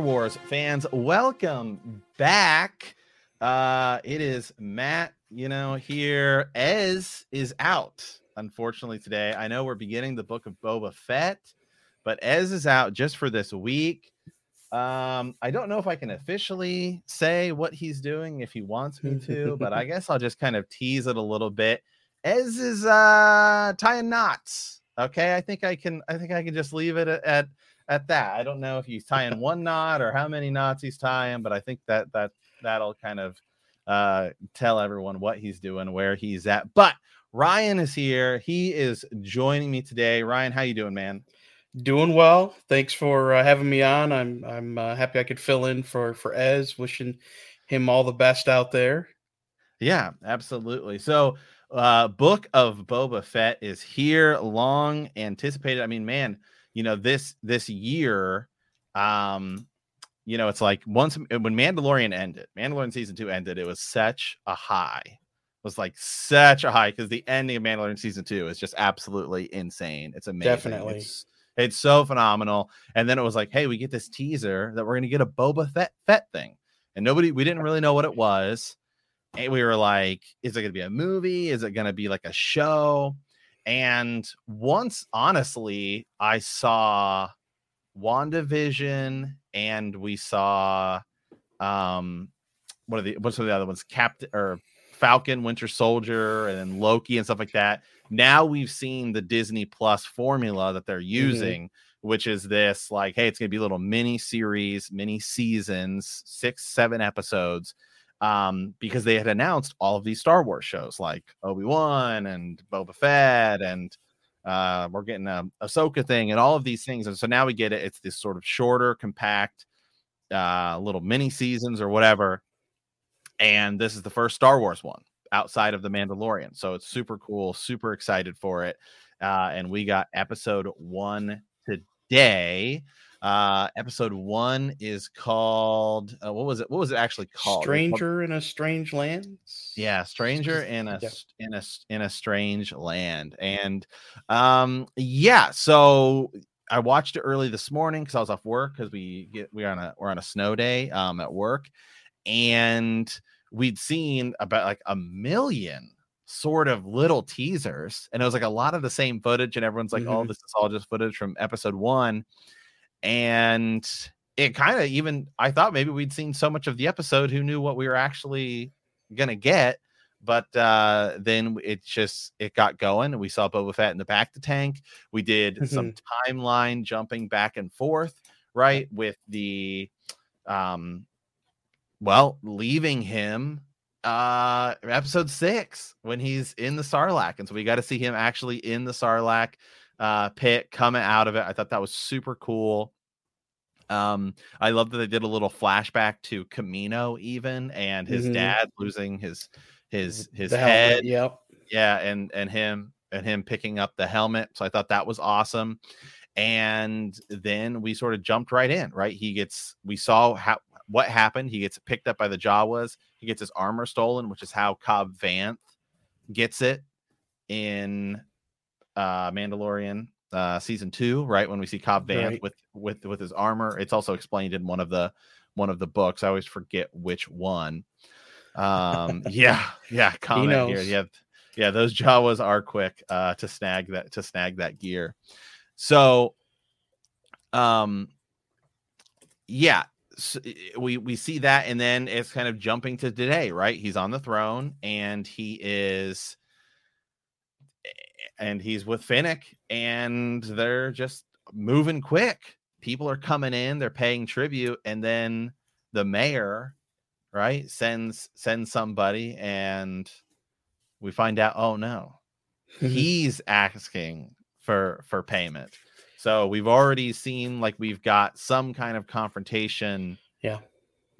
Star Wars fans. Welcome back. Uh it is Matt, you know, here. Ez is out, unfortunately, today. I know we're beginning the book of Boba Fett, but Ez is out just for this week. Um, I don't know if I can officially say what he's doing if he wants me to, but I guess I'll just kind of tease it a little bit. Ez is uh tying knots. Okay, I think I can I think I can just leave it at, at at that. I don't know if he's tying one knot or how many knots he's tying, but I think that that that'll kind of uh tell everyone what he's doing, where he's at. But Ryan is here. He is joining me today. Ryan, how you doing, man? Doing well. Thanks for uh, having me on. I'm I'm uh, happy I could fill in for for Ez. Wishing him all the best out there. Yeah, absolutely. So, uh, Book of Boba Fett is here, long anticipated. I mean, man, you know this this year, um, you know, it's like once when Mandalorian ended, Mandalorian season two ended, it was such a high. It was like such a high because the ending of Mandalorian season two is just absolutely insane. It's amazing. Definitely. It's, it's so phenomenal. And then it was like, hey, we get this teaser that we're gonna get a Boba Fett Fett thing, and nobody we didn't really know what it was. And we were like, is it gonna be a movie? Is it gonna be like a show? And once, honestly, I saw WandaVision and we saw um what are the what's the other ones? Captain or Falcon, Winter Soldier, and then Loki and stuff like that. Now we've seen the Disney Plus formula that they're using, which is this like, hey, it's gonna be a little mini series, mini seasons, six, seven episodes um, because they had announced all of these Star Wars shows like Obi Wan and Boba Fett, and uh, we're getting a Ahsoka thing, and all of these things. And so now we get it. It's this sort of shorter, compact, uh, little mini seasons or whatever. And this is the first Star Wars one outside of the Mandalorian, so it's super cool. Super excited for it. Uh, and we got episode one today. Uh, episode one is called uh, what was it? What was it actually called? Stranger in a strange land. Yeah, stranger in a Yeah. in a in a strange land, and um, yeah. So I watched it early this morning because I was off work because we get we're on a we're on a snow day um at work, and we'd seen about like a million sort of little teasers, and it was like a lot of the same footage, and everyone's like, "Oh, Mhm. this is all just footage from episode one," and it kind of even I thought maybe we'd seen so much of the episode, who knew what we were actually gonna get but uh then it just it got going and we saw Boba Fett in the bacta tank. We did some timeline jumping back and forth, right? With the um well, leaving him uh episode six when he's in the Sarlacc. And so we got to see him actually in the Sarlacc uh pit coming out of it. I thought that was super cool. Um, I love that they did a little flashback to Kamino even and his Mhm. dad losing his his his The helmet, head Yep. yeah and and him and him picking up the helmet so i thought that was awesome and then we sort of jumped right in right he gets we saw how what happened he gets picked up by the jawas he gets his armor stolen which is how cobb vanth gets it in uh mandalorian uh season two right when we see cobb vanth Right. with with with his armor it's also explained in one of the one of the books i always forget which one um yeah yeah comment here knows. yeah yeah those jawas are quick uh to snag that to snag that gear so um yeah s we we see that and then it's kind of jumping to today right he's on the throne and he is and he's with Fennec and they're just moving quick. People are coming in they're paying tribute and then the mayor right sends sends somebody and we find out oh no. Mm-hmm. He's asking for for payment. So we've already seen like we've got some kind of confrontation Yeah.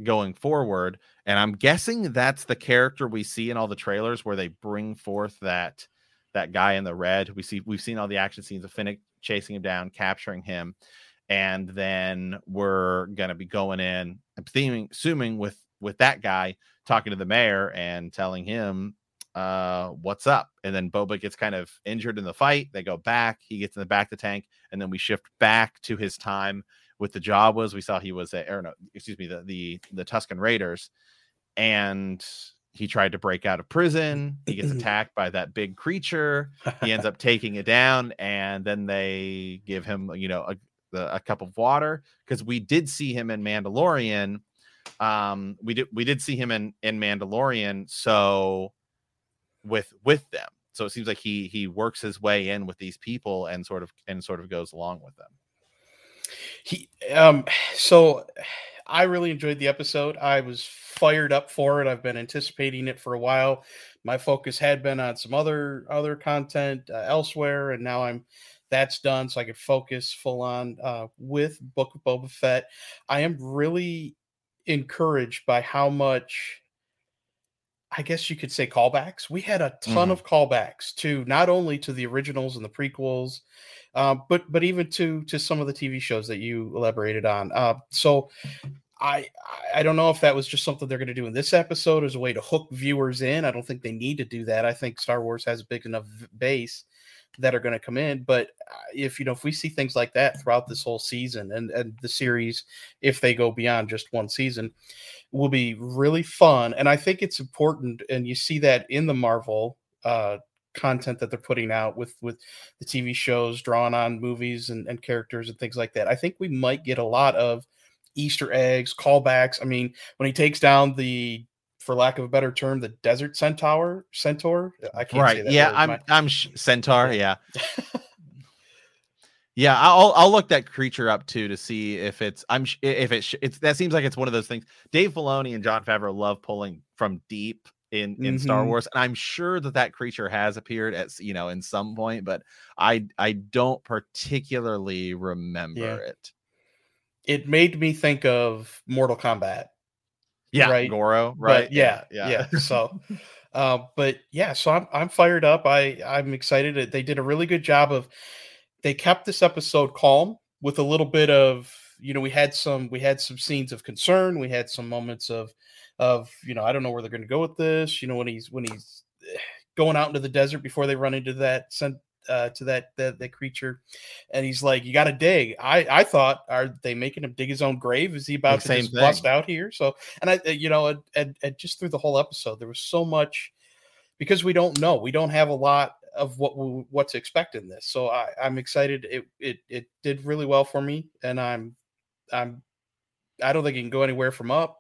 going forward and i'm guessing that's the character we see in all the trailers where they bring forth that that guy in the red. We see we've seen all the action scenes of Fennec chasing him down capturing him and then we're gonna be going in i'm assuming with with that guy talking to the mayor and telling him uh what's up? And then boba gets kind of injured in the fight. They go back. He gets in the back of the tank and then we shift back to his time with the jawas. We saw he was a or no excuse me the the, the tuscan raiders. And he tried to break out of prison he gets attacked by that big creature he ends up taking it down and then they give him you know a, a cup of water because we did see him in mandalorian um we did we did see him in in mandalorian so with with them. So it seems like he he works his way in with these people and sort of and sort of goes along with them. He um so I really enjoyed the episode. I was fired up for it. I've been anticipating it for a while. My focus had been on some other other content uh, elsewhere and now I'm that's done so I could focus full on uh with Book of Boba Fett. I am really encouraged by how much I guess you could say callbacks. We had a ton Mhm. of callbacks to not only to the originals and the prequels, um, but but even to to some of the TV shows that you elaborated on. Uh, so I I don't know if that was just something they're going to do in this episode as a way to hook viewers in. I don't think they need to do that. I think Star Wars has a big enough base that are going to come in. But uh, if you know if we see things like that throughout this whole season and and the series, if they go beyond just one season, will be really fun. And I think it's important, and you see that in the Marvel uh, content that they're putting out with with the TV shows, drawing on movies and, and characters and things like that. I think we might get a lot of Easter eggs, callbacks. I mean, when he takes down the for lack of a better term, the desert centaur. Centaur. I can't say right that. yeah i'm i'm sh- centaur yeah yeah i'll i'll look that creature up too to see if it's i'm sh- if it's it's that seems like it's one of those things dave filoni and jon favreau love pulling from deep in in star Mhm. wars and i'm sure that that creature has appeared at you know in some point but i i don't particularly remember it it made me think of Mortal Kombat. Yeah Right. goro But right yeah, yeah. So, uh, but yeah, so I'm I'm fired up. I I'm excited. They did a really good job of. They kept this episode calm with a little bit of you know we had some we had some scenes of concern. We had some moments of of you know I don't know where they're going to go with this. You know when he's when he's going out into the desert before they run into that cent- uh, to that, that that creature, and he's like, "You got to dig." I I thought, are they making him dig his own grave? Is he about Like, to just thing. bust out here? So, and I, you know, and, and, and just through the whole episode, there was so much because we don't know. We don't have a lot of what we, what to expect in this. So I, I'm excited. It it it did really well for me, and I'm I'm I don't think it can go anywhere from up.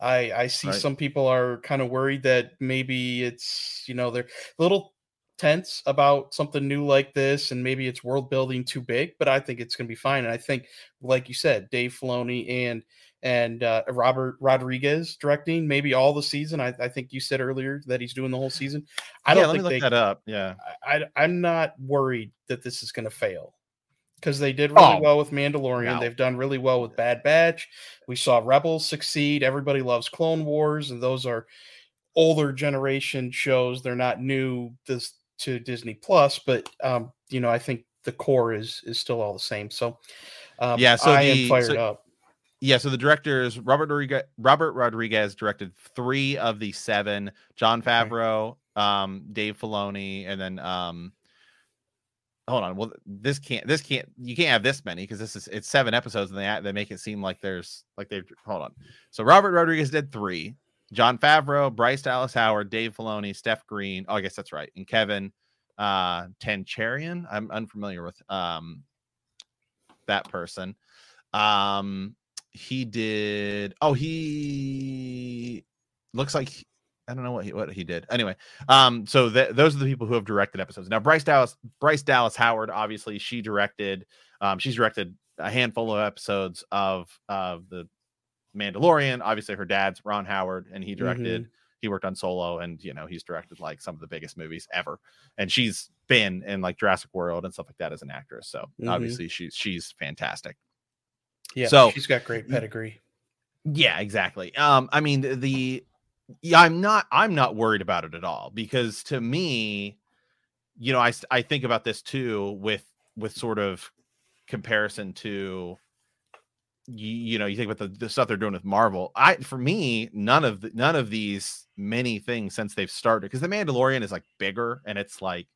I I see Right. some people are kind of worried that maybe it's you know they're a little tense about something new like this, and maybe it's world building too big. But I think it's going to be fine. And I think, like you said, Dave Filoni and and uh, Robert Rodriguez directing maybe all the season. I, I think you said earlier that he's doing the whole season. I yeah, don't think look they. that up. Yeah. I, I'm not worried that this is going to fail because they did really Oh, well with Mandalorian. no. They've done really well with Bad Batch. We saw Rebels succeed. Everybody loves Clone Wars, and those are older generation shows. They're not new this to Disney Plus, but um, you know, I think the core is is still all the same. So um, Yeah, so I the- am fired so- up. Yeah, so the directors Robert Rodriguez, Robert Rodriguez directed three of the seven. Jon Favreau, um, Dave Filoni, and then um, hold on. Well, this can't. This can't. You can't have this many because this is it's seven episodes, and they they make it seem like there's like they hold on. So Robert Rodriguez did three. Jon Favreau, Bryce Dallas Howard, Dave Filoni, Steph Green. Oh, I guess that's right, and Kevin uh Tancharoen. I'm unfamiliar with um that person. Um he did oh he looks like he- I don't know what he what he did. Anyway, um so th- those are the people who have directed episodes. Now Bryce Dallas Bryce Dallas Howard obviously she directed um she's directed a handful of episodes of of the Mandalorian. Obviously her dad's Ron Howard and he directed he worked on Solo and you know he's directed like some of the biggest movies ever. And she's been in like Jurassic World and stuff like that as an actress. So Mhm. obviously she's she's fantastic. Yeah, So- she's got great pedigree. Yeah, exactly. Um, I mean the- the yeah, I'm not I'm not worried about it at all because to me, you know, I I think about this too with with sort of comparison to you, you know, you think about the, the stuff they're doing with Marvel. I for me, none of the, none of these many things since they've started because the Mandalorian is like bigger and it's like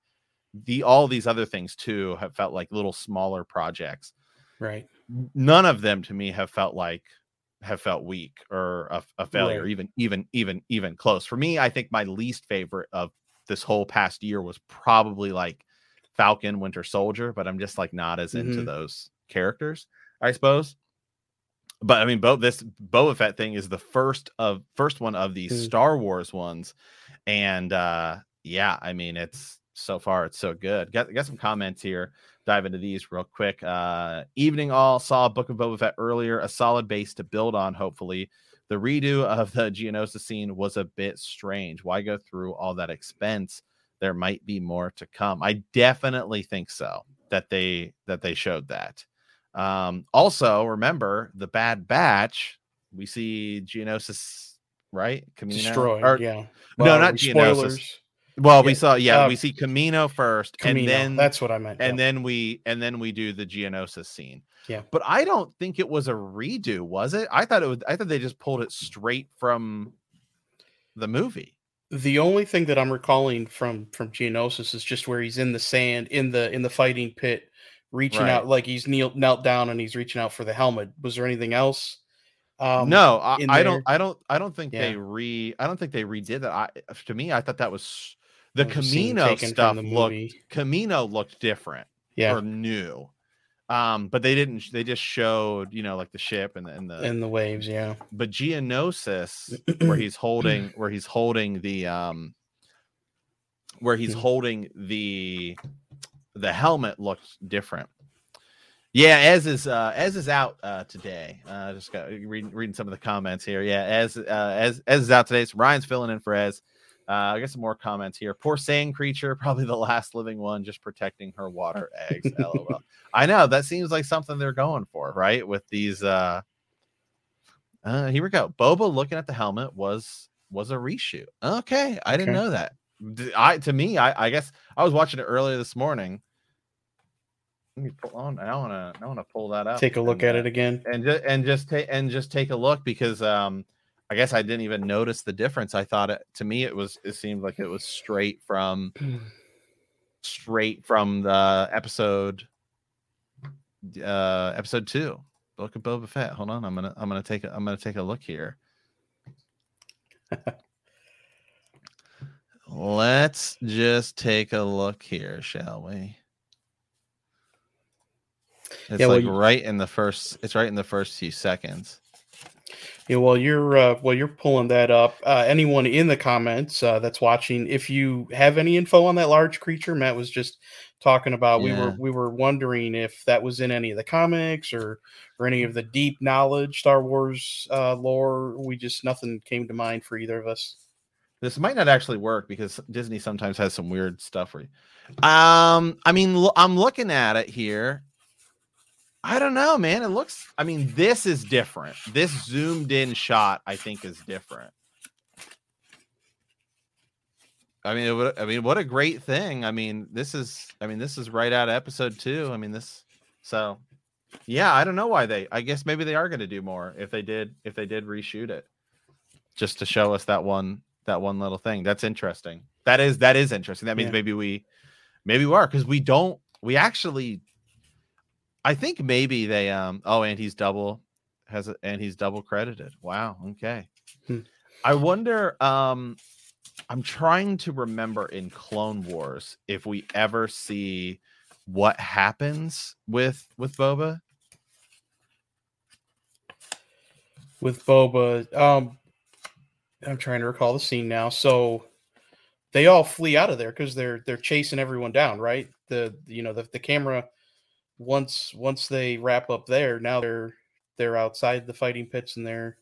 the all these other things too have felt like little smaller projects Right. none of them to me have felt like have felt weak or a, a failure Right. even even even even close for me i think my least favorite of this whole past year was probably like falcon winter soldier but i'm just like not as into Mhm. those characters i suppose but i mean both this boba fett thing is the first of first one of these Mm. star wars ones and uh yeah i mean it's so far it's so good got, got some comments here dive into these real quick. Uh, evening all saw a Book of Boba Fett earlier, a solid base to build on. Hopefully, the redo of the Geonosis scene was a bit strange. Why go through all that expense? There might be more to come. I definitely think so. That they that they showed that. Um, also, remember the Bad Batch. We see Geonosis, right? Kamino? Destroyed. Or- yeah. no, not Geonosis. spoilers. Well, we saw, yeah, uh, we see Kamino first, Kamino. and then that's what I meant. and yeah. then we and then we do the Geonosis scene. Yeah. But I don't think it was a redo, was it? I thought it was I thought they just pulled it straight from the movie. the only thing that I'm recalling from from Geonosis is just where he's in the sand in the in the fighting pit, reaching Right. out like he's knelt knelt down and he's reaching out for the helmet. Was there anything else? Um, no, I, I don't I don't I don't think they re I don't think they redid that. I to me I thought that was the it was a scene Kamino stuff the looked. Kamino looked different Yeah, or new. Um, but they didn't they just showed, you know, like the ship and, and the in the waves. Yeah, but Geonosis, where he's holding, where he's holding the, um, where he's Mhm. holding the, the helmet looks different. Yeah, as is uh, as is out uh, today. Uh, just got reading reading some of the comments here. Yeah, as uh, as as is out today. So Ryan's filling in for Ez. Uh, I got some more comments here. Poor sand creature, probably the last living one, just protecting her water eggs. LOL. I know that seems like something they're going for, right? With these uh uh here we go. Boba looking at the helmet was was a reshoot. Okay, I didn't Okay. know that. I to me, I, I guess I was watching it earlier this morning. Let me pull on. I want to. I want to pull that up. take a look and, at uh, it again. and just and just take and just take a look because um I guess I didn't even notice the difference. I thought it to me it was it seemed like it was straight from straight from the episode uh episode two book of boba fett hold on i'm gonna i'm gonna take a i'm gonna take a look here let's just take a look here shall we it's Yeah, well, like right in the first it's right in the first few seconds Yeah, well, you're uh, well, you're pulling that up. Uh, anyone in the comments uh, that's watching, if you have any info on that large creature, Matt was just talking about. We were we were wondering if that was in any of the comics or or any of the deep knowledge Star Wars uh, lore. We just nothing came to mind for either of us. This might not actually work because Disney sometimes has some weird stuff for you. Um, I mean, lo- I'm looking at it here. I don't know, man. It looks. I mean, this is different. This zoomed in shot, I think, is different. I mean, would- I mean, what a great thing. I mean, this is. I mean, this is right out of episode two. I mean, this. So, yeah, I don't know why they. I guess maybe they are going to do more if they did. If they did reshoot it, just to show us that one. That one little thing. That's interesting. That is. That is interesting. That means Yeah. maybe we. Maybe we are because we don't. We actually. I think maybe they. Um. Oh, and he's double. Has it? And he's double credited. Wow. Okay. Hmm. I wonder. Um. I'm trying to remember in Clone Wars if we ever see what happens with with Boba. with Boba. Um, I'm trying to recall the scene now. So they all flee out of there because they're they're chasing everyone down, right? The you know the the camera once once they wrap up there, now they're they're outside the fighting pits and they're.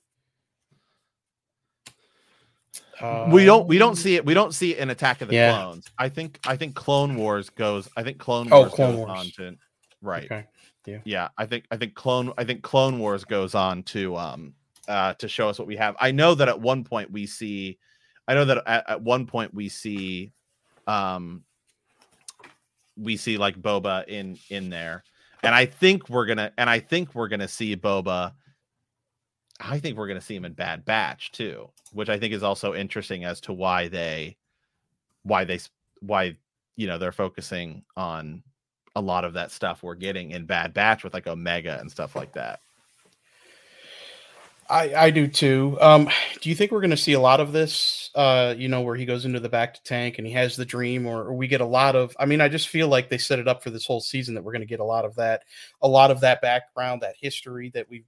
we don't we don't see it we don't see it in Attack of the Yeah. Clones. I think I think Clone Wars goes I think Clone Oh, Wars Clone goes Wars. on to right. Okay. Yeah, I think I think Clone I think Clone Wars goes on to um uh to show us what we have. I know that at one point we see I know that at, at one point we see um we see like Boba in in there. And I think we're to and I think we're to see Boba I think we're to see him in Bad Batch too, which I think is also interesting as to why they why they why you know they're focusing on a lot of that stuff we're getting in Bad Batch with like Omega and stuff like that. I I do too. Um, do you think we're going to see a lot of this? Uh, you know, where he goes into the bacta tank and he has the dream, or, or we get a lot of. I mean, I just feel like they set it up for this whole season that we're going to get a lot of that, a lot of that background, that history that we've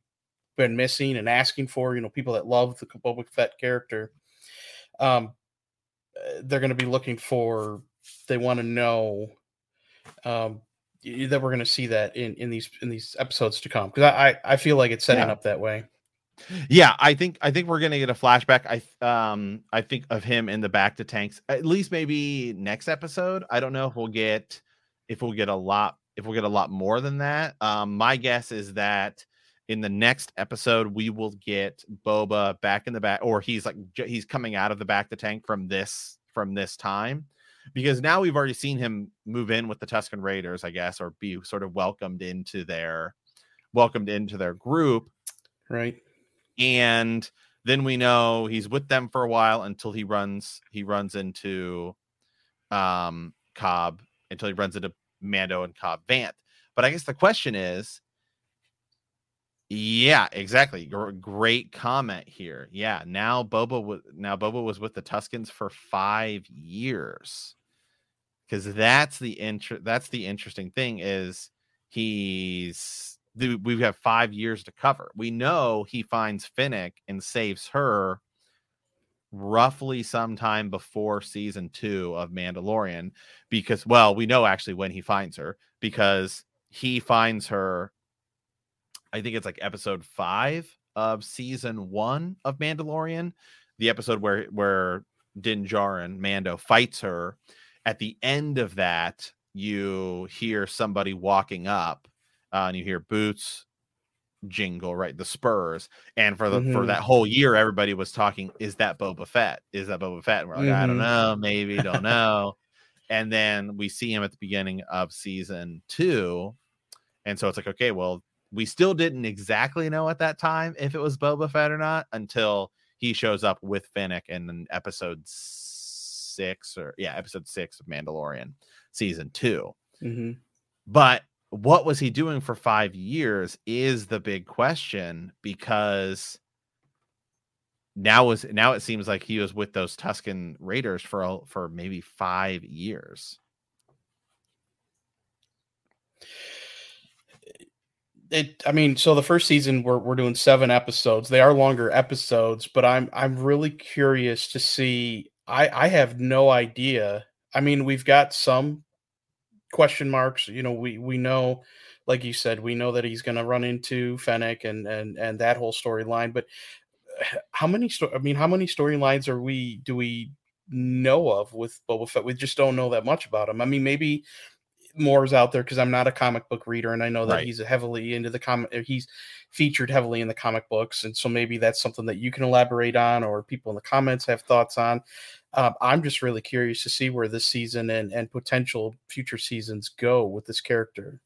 been missing and asking for. You know, people that love the Boba Fett character. Um, uh, they're going to be looking for. They want to know. Um, that we're going to see that in in these in these episodes to come because I, I I feel like it's setting Yeah. up that way. Yeah, I think I think we're gonna get a flashback. I um I think of him in the bacta tanks at least maybe next episode. I don't know if we'll get if we'll get a lot if we'll get a lot more than that. Um, my guess is that in the next episode we will get Boba back in the back, or he's like he's coming out of the bacta tank from this from this time, because now we've already seen him move in with the Tuscan Raiders, I guess, or be sort of welcomed into their welcomed into their group Right. And then we know he's with them for a while until he runs he runs into um cobb until he runs into mando and cobb vanth but i guess the question is yeah exactly Gr- great comment here. Yeah now boba now boba was with the tuscans for five years. Because that's the inter- that's the interesting thing is he's we have five years to cover. We know he finds Fennec and saves her roughly sometime before season two of Mandalorian, because well, we know actually when he finds her because he finds her. I think it's like episode five of season one of Mandalorian, the episode where where Din Djarin Mando fights her. At the end of that, you hear somebody walking up uh, and you hear boots jingle right the spurs and for the for Mhm. that whole year everybody was talking is that boba fett? Is that boba fett? And we're like i don't Mhm. know maybe don't know. And then we see him at the beginning of season two and so it's like okay well we still didn't exactly know at that time if it was boba fett or not until he shows up with fennec in episode six or yeah, episode six of Mandalorian season 2 hmm But what was he doing for five years is the big question because now was now it seems like he was with those Tuscan Raiders for for maybe five years. it i mean so the first season we're, we're doing seven episodes they are longer episodes but i'm i'm really curious to see i i have no idea i mean we've got some question marks you know we we know like you said we know that he's going to run into fennec and and and that whole storyline but how many sto- i mean how many storylines are we do we know of with Boba Fett? We just don't know that much about him. I mean, maybe more is out there because I'm not a comic book reader, and I know that Right. he's heavily into the comic. Uh, he's featured heavily in the comic books, and so maybe that's something that you can elaborate on, or people in the comments have thoughts on. Um, I'm just really curious to see where this season and and potential future seasons go with this character.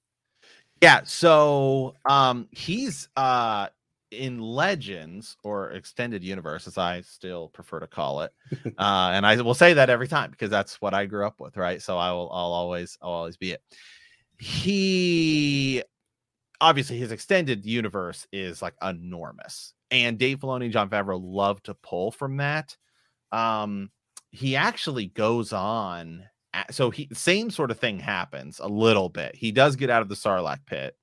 Yeah, so um he's uh in Legends or Extended Universe, as I still prefer to call it. uh and I will say that every time because that's what I grew up with, right? So I will I'll always I'll always be it. He obviously his extended universe is like enormous. And Dave Filoni and Jon Favreau love to pull from that. Um he actually goes on a- so he same sort of thing happens a little bit. He does get out of the Sarlacc pit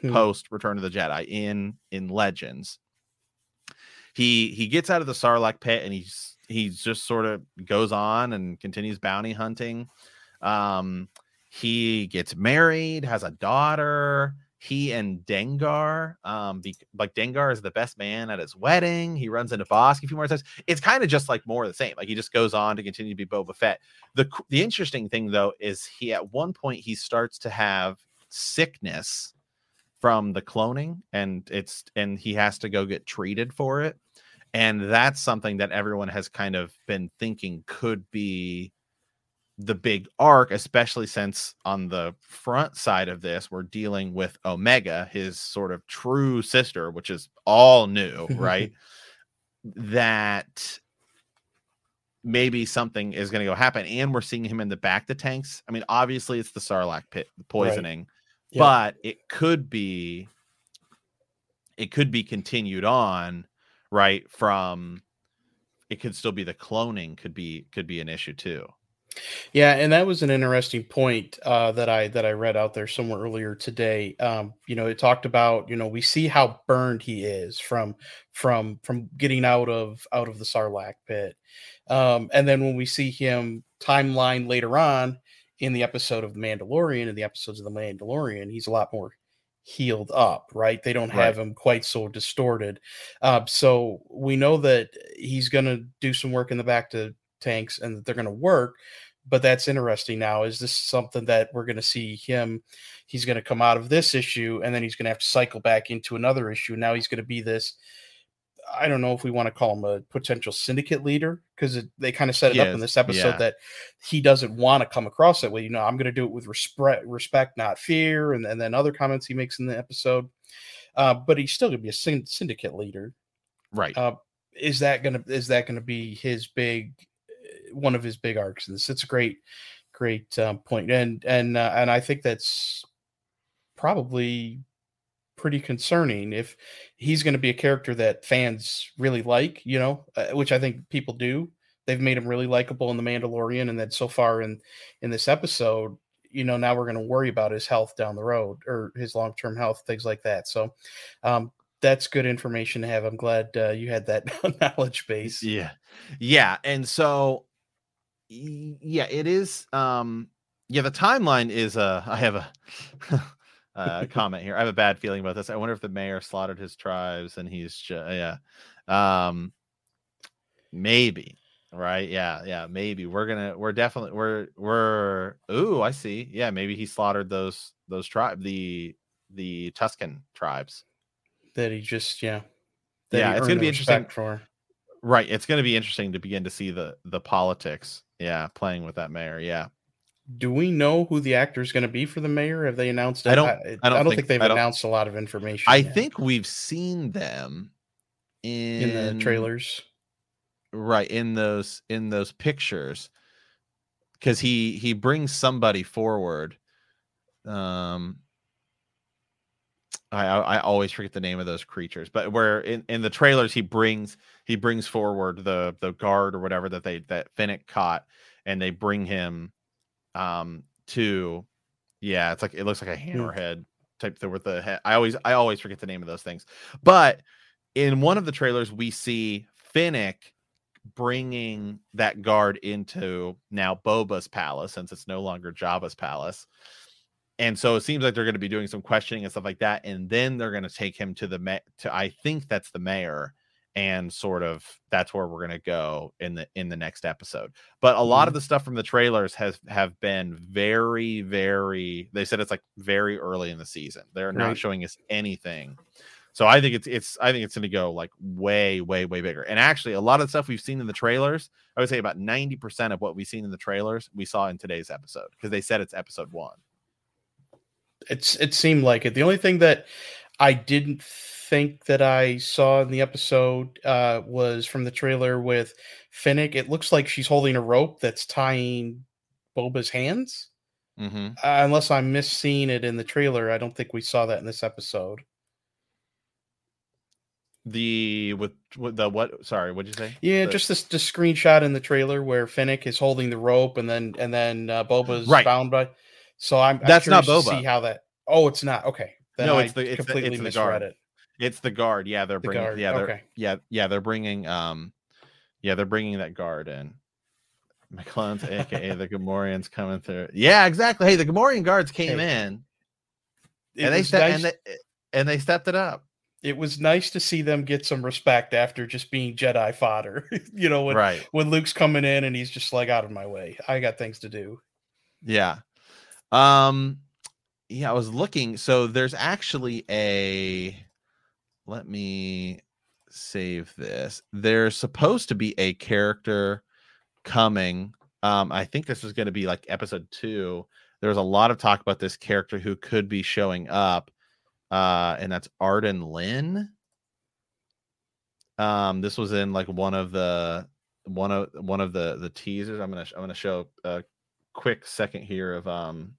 Hmm. post Return of the Jedi in in Legends. He he gets out of the Sarlacc pit and he's he's just sort of goes on and continues bounty hunting. Um he gets married, has a daughter. He and Dengar, um, be, like Dengar is the best man at his wedding. He runs into Bossk a few more times. It's kind of just like more of the same. Like he just goes on to continue to be Boba Fett. The the interesting thing though is he at one point he starts to have sickness from the cloning and it's and he has to go get treated for it and that's something that everyone has kind of been thinking could be the big arc especially since on the front side of this we're dealing with omega his sort of true sister which is all new right? That maybe something is going to go happen and we're seeing him in the back the tanks. I mean obviously it's the sarlacc pit poisoning Yeah. but it could be it could be continued on right from it could still be the cloning could be could be an issue too Yeah, and that was an interesting point uh, that I that I read out there somewhere earlier today. Um, you know, it talked about you know we see how burned he is from from from getting out of out of the Sarlacc pit, um, and then when we see him timeline later on in the episode of the Mandalorian and the episodes of the Mandalorian, he's a lot more healed up, right? They don't have him quite so distorted. Uh, so we know that he's going to do some work in the back to tanks and that they're going to work. But that's interesting now. Is this something that we're going to see him? He's going to come out of this issue and then he's going to have to cycle back into another issue. Now he's going to be this. I don't know if we want to call him a potential syndicate leader because they kind of set it up in this episode yeah. that he doesn't want to come across that way. You know, I'm going to do it with respect, respect, not fear, and, and then other comments he makes in the episode. Uh, but he's still going to be a syndicate leader. right Uh, is that gonna is that gonna be his big one of his big arcs this? It's a great, great um, point, and and uh, and I think that's probably pretty concerning if he's going to be a character that fans really like, you know, uh, which I think people do. They've made him really likable in the Mandalorian, and then so far in in this episode, you know, now we're going to worry about his health down the road or his long term health, things like that. So, um, that's good information to have. I'm glad uh, you had that knowledge base. yeah yeah and so yeah it is um yeah the timeline is uh i have a uh comment here i have a bad feeling about this i wonder if the mayor slaughtered his tribes and he's just yeah um maybe right yeah yeah maybe we're gonna we're definitely we're we're ooh i see yeah maybe he slaughtered those those tribe the the tuscan tribes That he just yeah. Yeah, it's gonna be interesting. For. Right. It's going to be interesting to begin to see the the politics. Yeah, playing with that mayor. Yeah. Do we know who the actor is going to be for the mayor? Have they announced? I don't- I, I don't think, think- they've don't- announced a lot of information. I yet think we've seen them in, in the trailers. Right, in those in those pictures. because he he brings somebody forward. Um, I, I always forget the name of those creatures, but where in, in the trailers he brings he brings forward the the guard or whatever that they that Fennec caught, and they bring him um to yeah, it's like it looks like a hammerhead type thing with the head. I always I always forget the name of those things, but in one of the trailers we see Fennec bringing that guard into now Boba's palace since it's no longer Jabba's palace and so it seems like they're going to be doing some questioning and stuff like that and then they're going to take him to the ma- to i think that's the mayor and sort of that's where we're going to go in the in the next episode. But a lot mm-hmm. of the stuff from the trailers has have been very very they said it's like very early in the season. They're right. not showing us anything. So i think it's it's i think it's going to go like way way way bigger. And actually a lot of the stuff we've seen in the trailers i would say about 90% of what we've seen in the trailers we saw in today's episode because they said it's episode one it's it seemed like it. The only thing that I didn't think that I saw in the episode uh, was from the trailer with Fennec. It looks like she's holding a rope that's tying Boba's hands. Mm-hmm. Uh, unless I'm misseeing it in the trailer, I don't think we saw that in this episode. The with, with the what? Sorry, what'd you say? Yeah, the, just this, this screenshot in the trailer where Fennec is holding the rope, and then and then uh, Boba's right. bound by. So I'm that's I'm not Boba. see how that. Oh, it's not okay. Then no, it's I the it's completely the, it's misread the guard. it. It's the guard. Yeah, they're bringing. The yeah, they're okay. yeah yeah they're bringing um, yeah they're bringing that guard in. McClellan's aka the Gamorreans coming through. Yeah, exactly. Hey, the Gamorrean guards came hey, in, and they, ste- nice. and they and they stepped it up. It was nice to see them get some respect after just being Jedi fodder. you know, when right. when Luke's coming in and he's just like out of my way. I got things to do. Yeah. Um yeah, I was looking. So there's actually a let me save this. There's supposed to be a character coming. Um, I think this is going to be like episode two. There's a lot of talk about this character who could be showing up, uh, and that's Arden Lyn. Um, this was in like one of the one of one of the the teasers. I'm gonna I'm gonna show a quick second here of um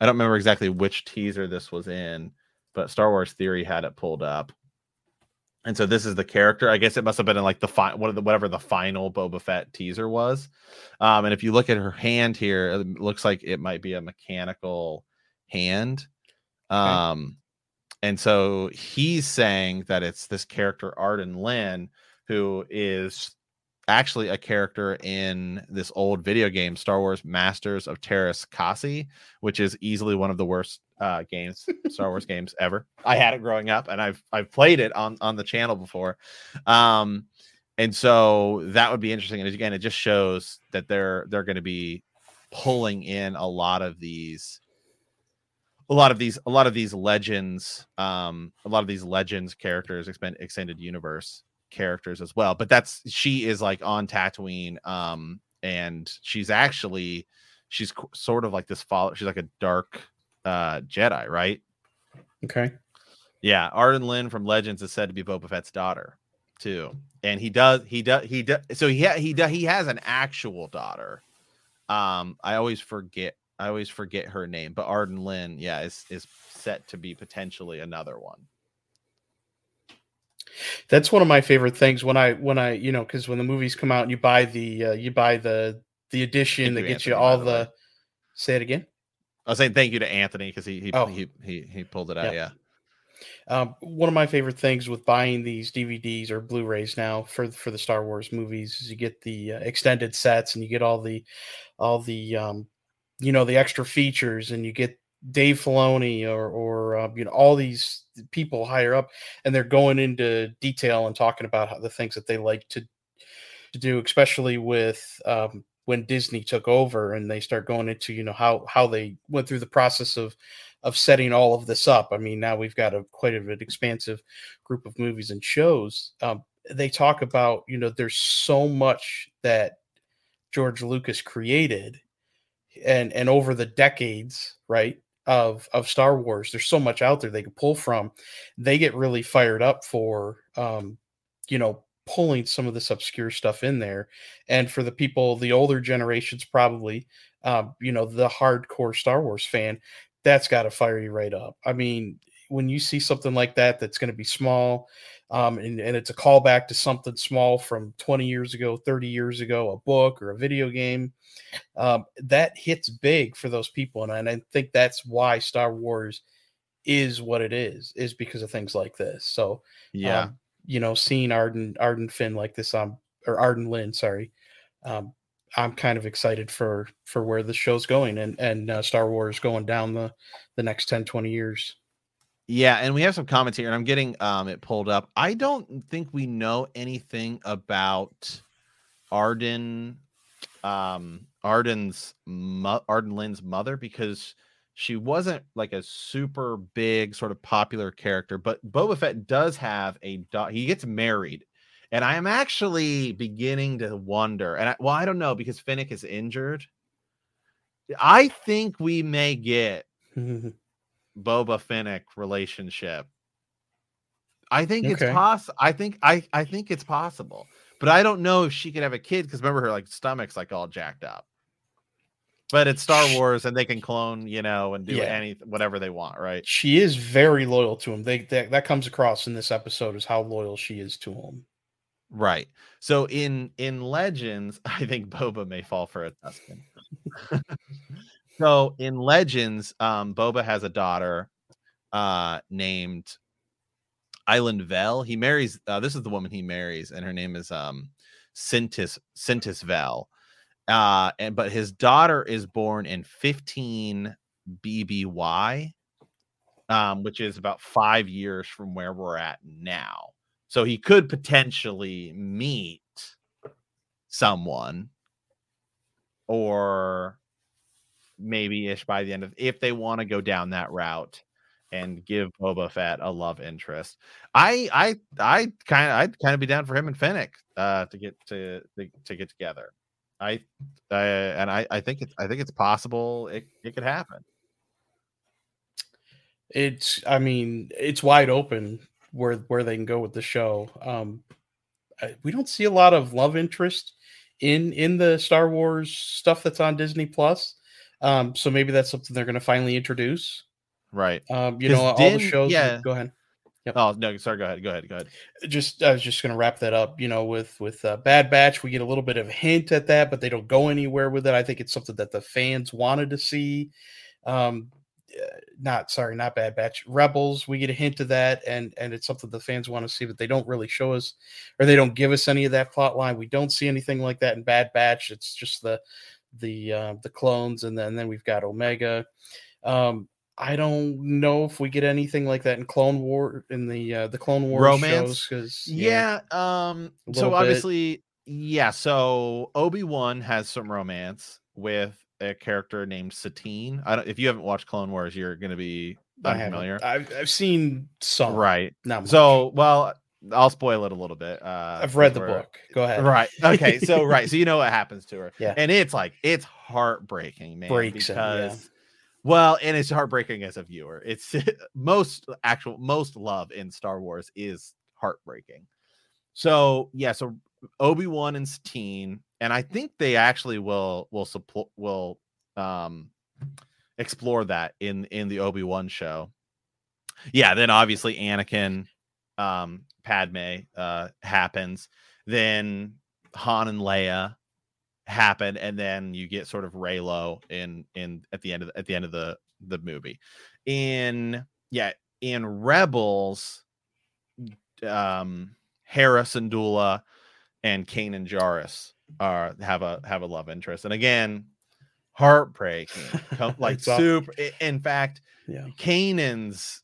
I don't remember exactly which teaser this was in, but Star Wars Theory had it pulled up. And so this is the character. I guess it must have been in like the fi- what the, whatever the final Boba Fett teaser was. Um, and if you look at her hand here, it looks like it might be a mechanical hand. Um, okay. and so he's saying that it's this character Arden Lyn who is actually a character in this old video game, Star Wars Masters of Teräs Käsi, which is easily one of the worst uh, games, Star Wars games ever. I had it growing up, and I've I've played it on on the channel before. Um, and so that would be interesting. And again, it just shows that they're they're going to be pulling in a lot of these a lot of these a lot of these legends um a lot of these legends characters extended universe characters as well. But that's she is like on Tatooine, um, and she's actually she's sort of like this follow. She's like a dark uh Jedi, right? Okay. Yeah, Arden Lyn from Legends is said to be Boba Fett's daughter too, and he does he does he does so he ha- he does he has an actual daughter. Um, I always forget I always forget her name, but Arden Lyn, yeah, is is set to be potentially another one. That's one of my favorite things when I when I you know because when the movies come out and you buy the uh, you buy the the edition that gets Anthony, you all the, the say it again. I was saying thank you to Anthony because he he, oh. he he he pulled it out. Yeah. Um, one of my favorite things with buying these DVDs or Blu-rays now for for the Star Wars movies is you get the uh, extended sets and you get all the all the um, you know the extra features and you get Dave Filoni or or uh, you know all these people higher up, and they're going into detail and talking about how, the things that they like to to do, especially with um, when Disney took over and they start going into you know how how they went through the process of of setting all of this up. I mean, now we've got a quite a bit expansive group of movies and shows. Um, they talk about you know there's so much that George Lucas created and and over the decades, right? Of of Star Wars. There's so much out there they could pull from. They get really fired up for um, you know, pulling some of this obscure stuff in there. And for the people, the older generations probably, um, you know, the hardcore Star Wars fan, that's got to fire you right up. I mean, when you see something like that, that's going to be small, um, and, and it's a callback to something small from 20 years ago, 30 years ago, a book or a video game, um, that hits big for those people. And, and I think that's why Star Wars is what it is, is because of things like this. So, Yeah. um, you know, seeing Arden Arden Finn like this, um, or Arden Lyn, sorry, um, I'm kind of excited for for where the show's going and and uh, Star Wars going down the the next 10, 20 years. Yeah, and we have some comments here, and I'm getting um it pulled up. I don't think we know anything about Arden, um, Arden's mo- Arden Lyn's mother because she wasn't like a super big sort of popular character. But Boba Fett does have a daughter. He gets married, and I am actually beginning to wonder. And I, well, I don't know because Fennec is injured. I think we may get Boba Fennec relationship. I think it's Okay. possible. I think I I think it's possible, but I don't know if she could have a kid because remember her like stomach's like all jacked up. But it's Star Wars, and they can clone, you know, and do Yeah. any whatever they want, right? she is very loyal to him. They that, that comes across in this episode is how loyal she is to him. Right. So in in Legends, I think Boba may fall for a Tusken. so in Legends, um, Boba has a daughter uh named Ailyn Vel. He marries uh, this is the woman he marries, and her name is um Sintas Sintas Vel. Uh and but his daughter is born in 15 BBY, um, which is about five years from where we're at now. So he could potentially meet someone or maybe ish by the end of if they want to go down that route and give Boba Fett a love interest. I I I kind of I'd kind of be down for him and Fennec uh to get to to, to get together. I and I I think it's I think it's possible it, it could happen. It's I mean, it's wide open where where they can go with the show. Um we don't see a lot of love interest in in the Star Wars stuff that's on Disney Plus. Um so maybe that's something they're going to finally introduce. Right. Um you 'Cause know, all the shows yeah. go ahead. Oh no, sorry, go ahead. Go ahead. Go ahead. just I was just going to wrap that up. You know, with with uh, Bad Batch, we get a little bit of a hint at that, but they don't go anywhere with it. I think it's something that the fans wanted to see. Um, uh, not sorry, not Bad Batch. Rebels, we get a hint of that, and and it's something the fans want to see, but they don't really show us, or they don't give us any of that plot line. We don't see anything like that in Bad Batch. It's just the the uh, the clones, and then then we've got Omega. Um, I don't know if we get anything like that in Clone War in the uh, the Clone War Romance? because Yeah. Um. So bit. obviously, yeah. So Obi Wan has some romance with a character named Satine. I don't. If you haven't watched Clone Wars, you're to be I haven't. unfamiliar, I've I've seen some, right? Not. So, well, I'll spoil it a little bit. Uh, I've read the book. Go ahead. Right. Okay. So right. So you know what happens to her. Yeah. And it's like it's heartbreaking, man. Breaks it, yeah. because well, and it's heartbreaking as a viewer. It's most actual most love in Star Wars is heartbreaking. So yeah, so Obi Wan and Satine, and I think they actually will will support will um explore that in in the Obi Wan show. Yeah, then obviously Anakin, um, Padme uh happens. Then Han and Leia happen, and then you get sort of Reylo in in at the end of the, at the end of the the movie. In yeah, in Rebels, um, Hera Syndulla and Kanan Jarrus are have a have a love interest, and again, heartbreaking, like super. In fact, Yeah. Kanan's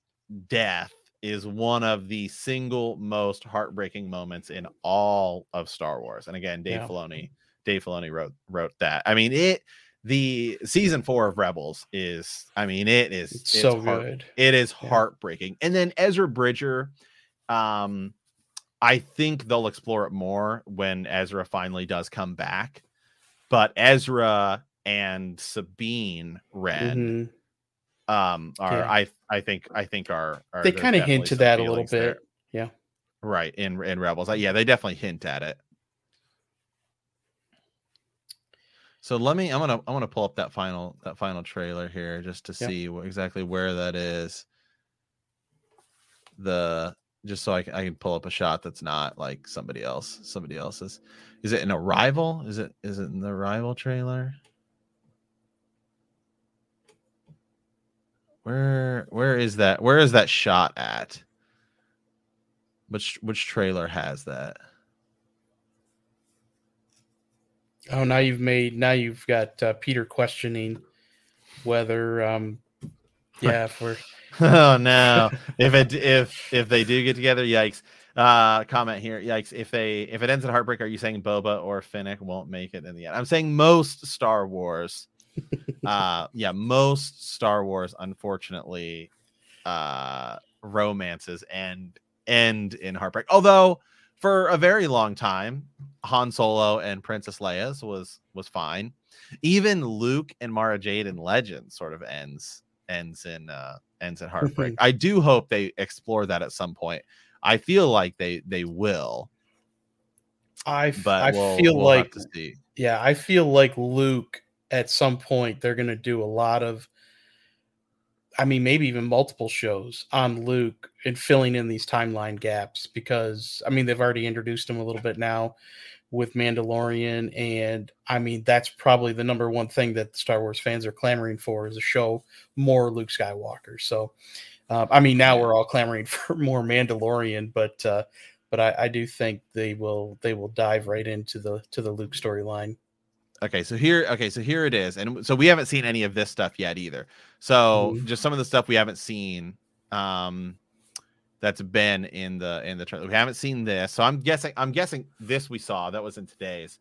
death is one of the single most heartbreaking moments in all of Star Wars. And again, Dave Yeah. Filoni, Dave Filoni wrote wrote that. I mean, it the season four of Rebels is, I mean, it is It's so heart- good. It is Yeah. heartbreaking. And then Ezra Bridger, um, I think they'll explore it more when Ezra finally does come back. But Ezra and Sabine Wren Mhm. Um are Yeah. I I think I think are, are They kind of hint to that a little feelings there. bit. Yeah. right in in rebels Uh, yeah they definitely hint at it So let me. I'm gonna. I'm gonna pull up that final that final trailer here just to Yeah. see what, exactly where that is. The just so I can, I can pull up a shot that's not like somebody else. Somebody else's. Is it an arrival? Is it is it in the arrival trailer? Where where is that? Where is that shot at? Which which trailer has that? Oh, now you've made now you've got uh, Peter questioning whether um yeah we're oh no if it if if they do get together yikes uh comment here yikes if they if it ends in heartbreak are you saying boba or fennec won't make it in the end i'm saying most star wars uh yeah most star wars unfortunately uh romances and end in heartbreak. Although for a very long time han solo and princess leia's was was fine. Even luke and mara jade in legends sort of ends ends in uh ends in heartbreak. I do hope they explore that at some point. I feel like they they will. I f- but I we'll, feel we'll like to see. yeah I feel like Luke at some point they're gonna do a lot of I mean maybe even multiple shows on Luke and filling in these timeline gaps because I mean they've already introduced him a little bit now with Mandalorian and I mean that's probably the number one thing that Star Wars fans are clamoring for is a show more Luke Skywalker. So uh, I mean now we're all clamoring for more Mandalorian, but uh, but I, I do think they will they will dive right into the to the Luke storyline. Okay so here okay so here it is and so we haven't seen any of this stuff yet either. So Mhm. just some of the stuff we haven't seen um that's been in the in the trailer. We haven't seen this so i'm guessing i'm guessing this we saw that was in today's.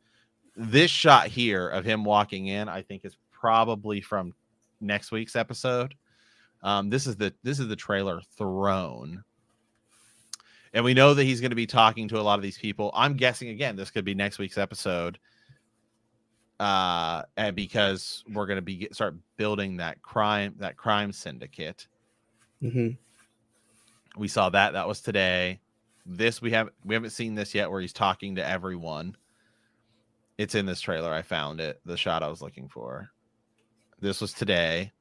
This shot here of him walking in i think is probably from next week's episode. Um this is the this is the trailer throne. And we know that he's going to be talking to a lot of these people. I'm guessing again this could be next week's episode uh and because we're going to be start building that crime that crime syndicate hmm we saw that that was today. This we haven't we haven't seen this yet where he's talking to everyone. It's in this trailer i found it the shot i was looking for. This was today.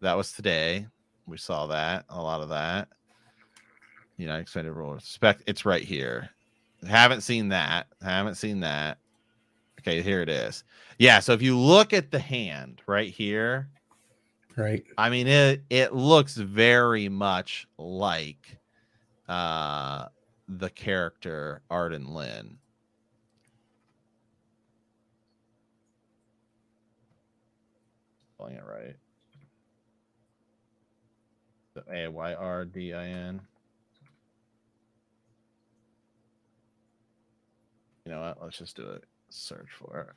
That was today. We saw that a lot of that. You know extended rule of respect it's right here. Haven't seen that haven't seen that okay here it is yeah so if you look at the hand right here Right. I mean it it looks very much like uh the character Arden Lyn. Spelling it right. A Y R D I N. You know what? Let's just do it. Search for it.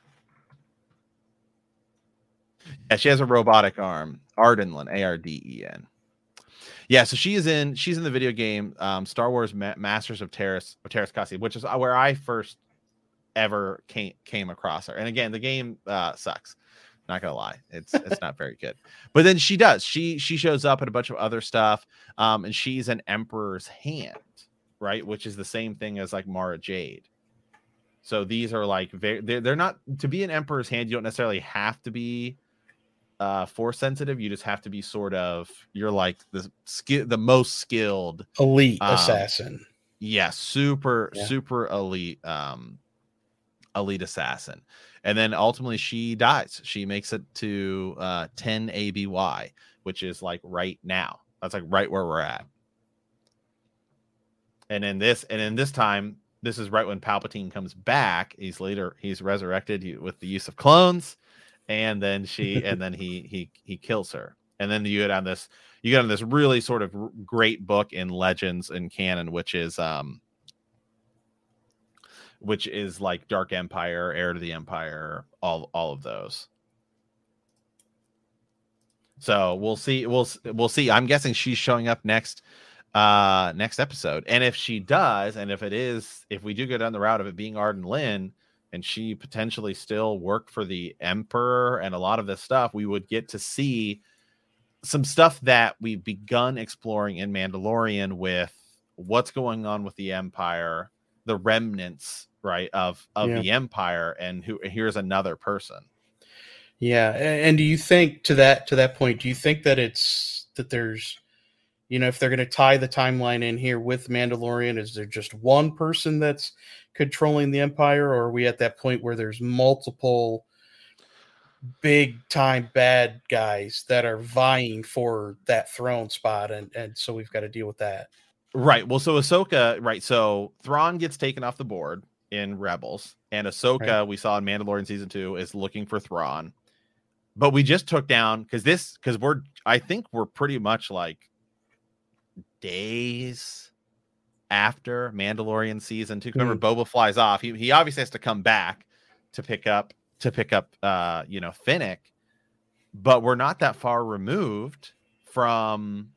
Yeah, she has a robotic arm. Arden Lyn, A R D E N. Yeah, so she is in. She's in the video game um, Star Wars Ma- Masters of Teräs of Teräs Käsi, which is uh, where I first ever came came across her. And again, the game uh, sucks. Not gonna lie, it's it's not very good. But then she does. She she shows up in a bunch of other stuff, um, and she's an Emperor's hand, right? Which is the same thing as like Mara Jade. So these are like very they're, they're not to be an Emperor's hand. You don't necessarily have to be uh force sensitive you just have to be sort of you're like the skill the most skilled Elite Um, assassin. yeah super Yeah. super elite um elite assassin and then ultimately she dies she makes it to uh 10 aby which is like right now that's like right where we're at and in this and in this time this is right when palpatine comes back. He's later he's resurrected with the use of clones and then she and then he he he kills her. And then you get on this you get on this really sort of great book in legends and canon which is um which is like dark empire heir to the empire all all of those. So we'll see we'll we'll see. I'm guessing she's showing up next uh next episode and if she does and if it is if we do go down the route of it being arden lyn and she potentially still worked for the emperor and a lot of this stuff we would get to see some stuff that we've begun exploring in mandalorian with what's going on with the empire the remnants right? Of of Yeah. the empire, and who here's another person. Yeah, and do you think to that to that point? Do you think that it's that there's, you know, if they're going to tie the timeline in here with Mandalorian, is there just one person that's controlling the Empire, or are we at that point where there's multiple big time bad guys that are vying for that throne spot, and and so we've got to deal with that. Right. Well, so Ahsoka, right. So Thrawn gets taken off the board in Rebels, and Ahsoka, Right. we saw in Mandalorian season two, is looking for Thrawn. But we just took down because this, because we're, I think we're pretty much like days after Mandalorian season two. Remember, Boba flies off. He, he obviously has to come back to pick up, to pick up, uh, you know, Fennec. But we're not that far removed from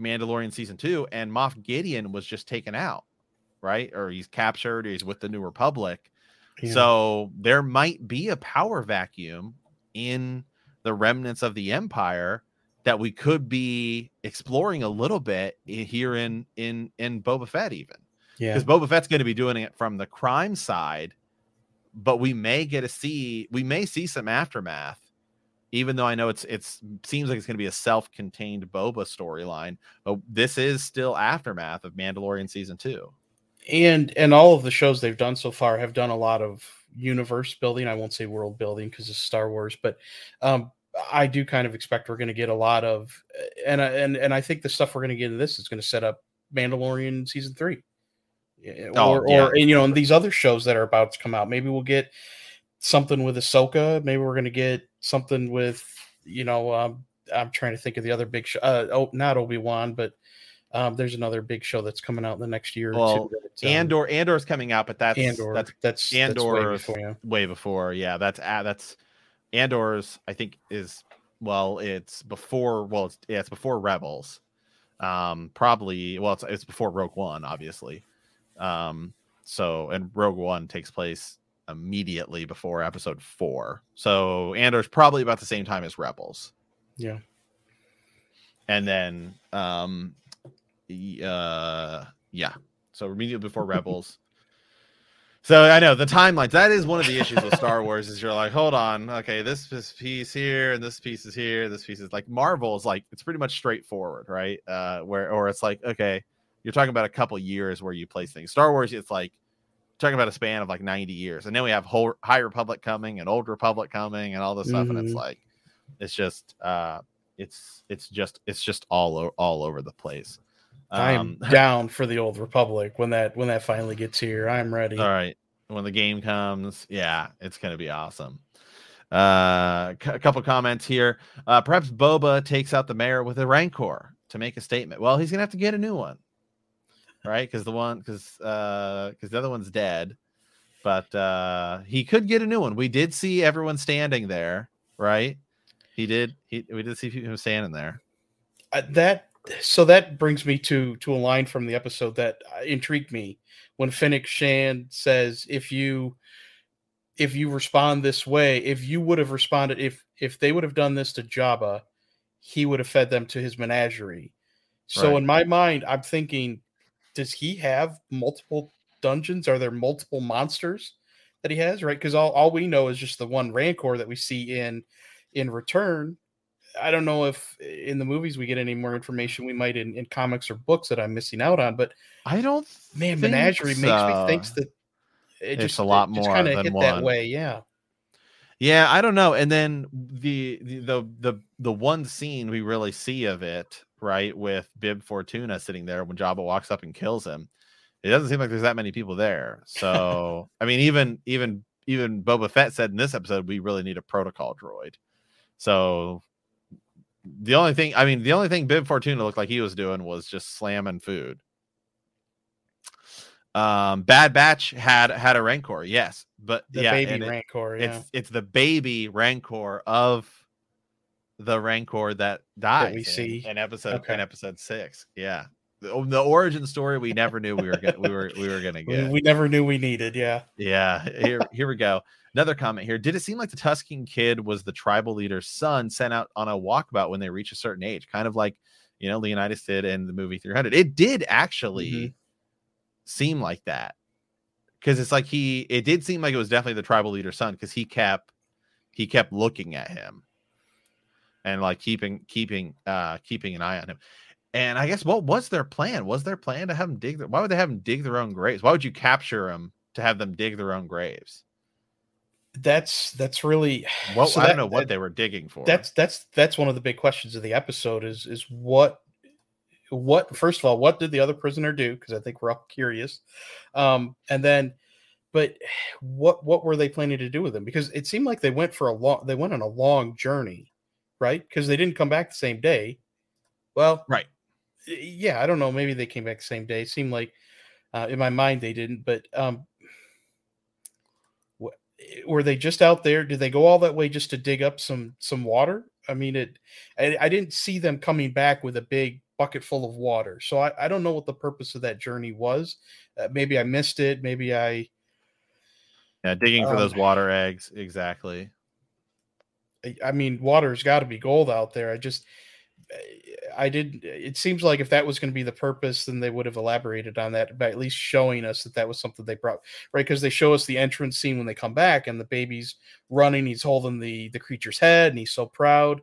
Mandalorian season two, and Moff Gideon was just taken out, right? Or he's captured, or he's with the New Republic. Yeah. So there might be a power vacuum in the remnants of the Empire that we could be exploring a little bit here in in in Boba Fett, even. Yeah, because Boba Fett's going to be doing it from the crime side, but we may get to see we may see some aftermath, even though I know it's it's seems like it's going to be a self-contained Boba storyline, but this is still aftermath of Mandalorian season two. and and all of the shows they've done so far have done a lot of universe building. I won't say world building because it's star wars but um i do kind of expect we're going to get a lot of and I- and and i think the stuff we're going to get in this is going to set up mandalorian season three Oh, or yeah. or and, you know and these other shows that are about to come out maybe we'll get something with ahsoka maybe we're going to get something with you know um i'm trying to think of the other big show uh oh not obi-wan but um, there's another big show that's coming out in the next year. or Well, um, Andor Andor's coming out, but that's Andor. that's That's that's way Andor before, yeah. way before. Yeah, that's uh, that's Andor's. I think is well, it's before. Well, it's yeah, it's before Rebels. Um, probably. Well, it's it's before Rogue One, obviously. Um, so and Rogue One takes place immediately before Episode Four. So Andor's probably about the same time as Rebels, Yeah. and then um, uh, yeah. So immediately before Rebels. So I know the timelines. That is one of the issues with Star Wars. Is you're like, hold on, okay, this this piece here and this piece is here. This piece is like Marvel is like it's pretty much straightforward, right? Uh, where or it's like, okay, you're talking about a couple years where you place things. Star Wars, it's like talking about a span of like 90 years, and then we have whole High Republic coming and Old Republic coming and all this stuff, and it's Mhm. like, it's just, uh, it's it's just it's just all o- all over the place. I'm down for the old Republic when that when that finally gets here. I'm ready. All right. When the game comes, yeah, it's going to be awesome. Uh, c- a couple comments here. Uh, perhaps Boba takes out the mayor with a rancor to make a statement. Well, he's going to have to get a new one, right? Because the one, because uh, because the other one's dead. But uh, he could get a new one. We did see everyone standing there, right? He did. He we did see him standing there. Uh, that so that brings me to to a line from the episode that uh, intrigued me when Fennec Shand says, "If you if you respond this way, if you would have responded, if if they would have done this to Jabba, he would have fed them to his menagerie." So Right. in my mind, I'm thinking, does he have multiple dungeons? Are there multiple monsters that he has? Right, because all, all we know is just the one Rancor that we see in in Return. I don't know if in the movies we get any more information we might in, in comics or books that I'm missing out on, but I don't. man, Menagerie makes me think that it It's just a lot more kinda than hit one. that way. Yeah, Yeah, I don't know. And then the, the the the the one scene we really see of it, right, with Bib Fortuna sitting there when Jabba walks up and kills him. It doesn't seem like there's that many people there. So I mean, even even even Boba Fett said in this episode, we really need a protocol droid. So the only thing, I mean, the only thing Bib Fortuna looked like he was doing was just slamming food. Um, Bad Batch had had a Rancor, yes, but the yeah, baby and it- Yeah, it's it's the baby rancor of the rancor that dies we in- see. in episode Okay. in episode six yeah the, the origin story we never knew we were gonna we were we were gonna get. we never knew we needed. Yeah, yeah here here we go. Another comment here. Did it seem like the Tusken kid was the tribal leader's son sent out on a walkabout when they reach a certain age? Kind of like you know leonidas did in the movie 300 it did actually Mhm. seem like that. Because it's like he it did seem like it was definitely the tribal leader's son because he kept he kept looking at him and like keeping keeping uh keeping an eye on him and i guess what was their plan? Was their plan to have them dig their, why would they have them dig their own graves? Why would you capture them to have them dig their own graves? That's that's really well so i don't know what that- they were digging for. that's that's that's one of the big questions of the episode is is what what first of all what did the other prisoner do? Because i think we're all curious. Um and then but what what were they planning to do with them? because it seemed like they went for a long they went on a long journey right? Because they didn't come back the same day. Well right yeah i don't know maybe they came back the same day it seemed like uh, in my mind they didn't but um wh- were they just out there did they go all that way just to dig up some some water i mean it i, I didn't see them coming back with a big bucket full of water so i, I don't know what the purpose of that journey was uh, maybe i missed it maybe i yeah digging for Um, those water eggs exactly I- I mean, water's got to be gold out there. I just, I did. It seems like if that was going to be the purpose, then they would have elaborated on that by at least showing us that that was something they brought, right? Because they show us the entrance scene when they come back, and the baby's running. He's holding the the creature's head, and he's so proud.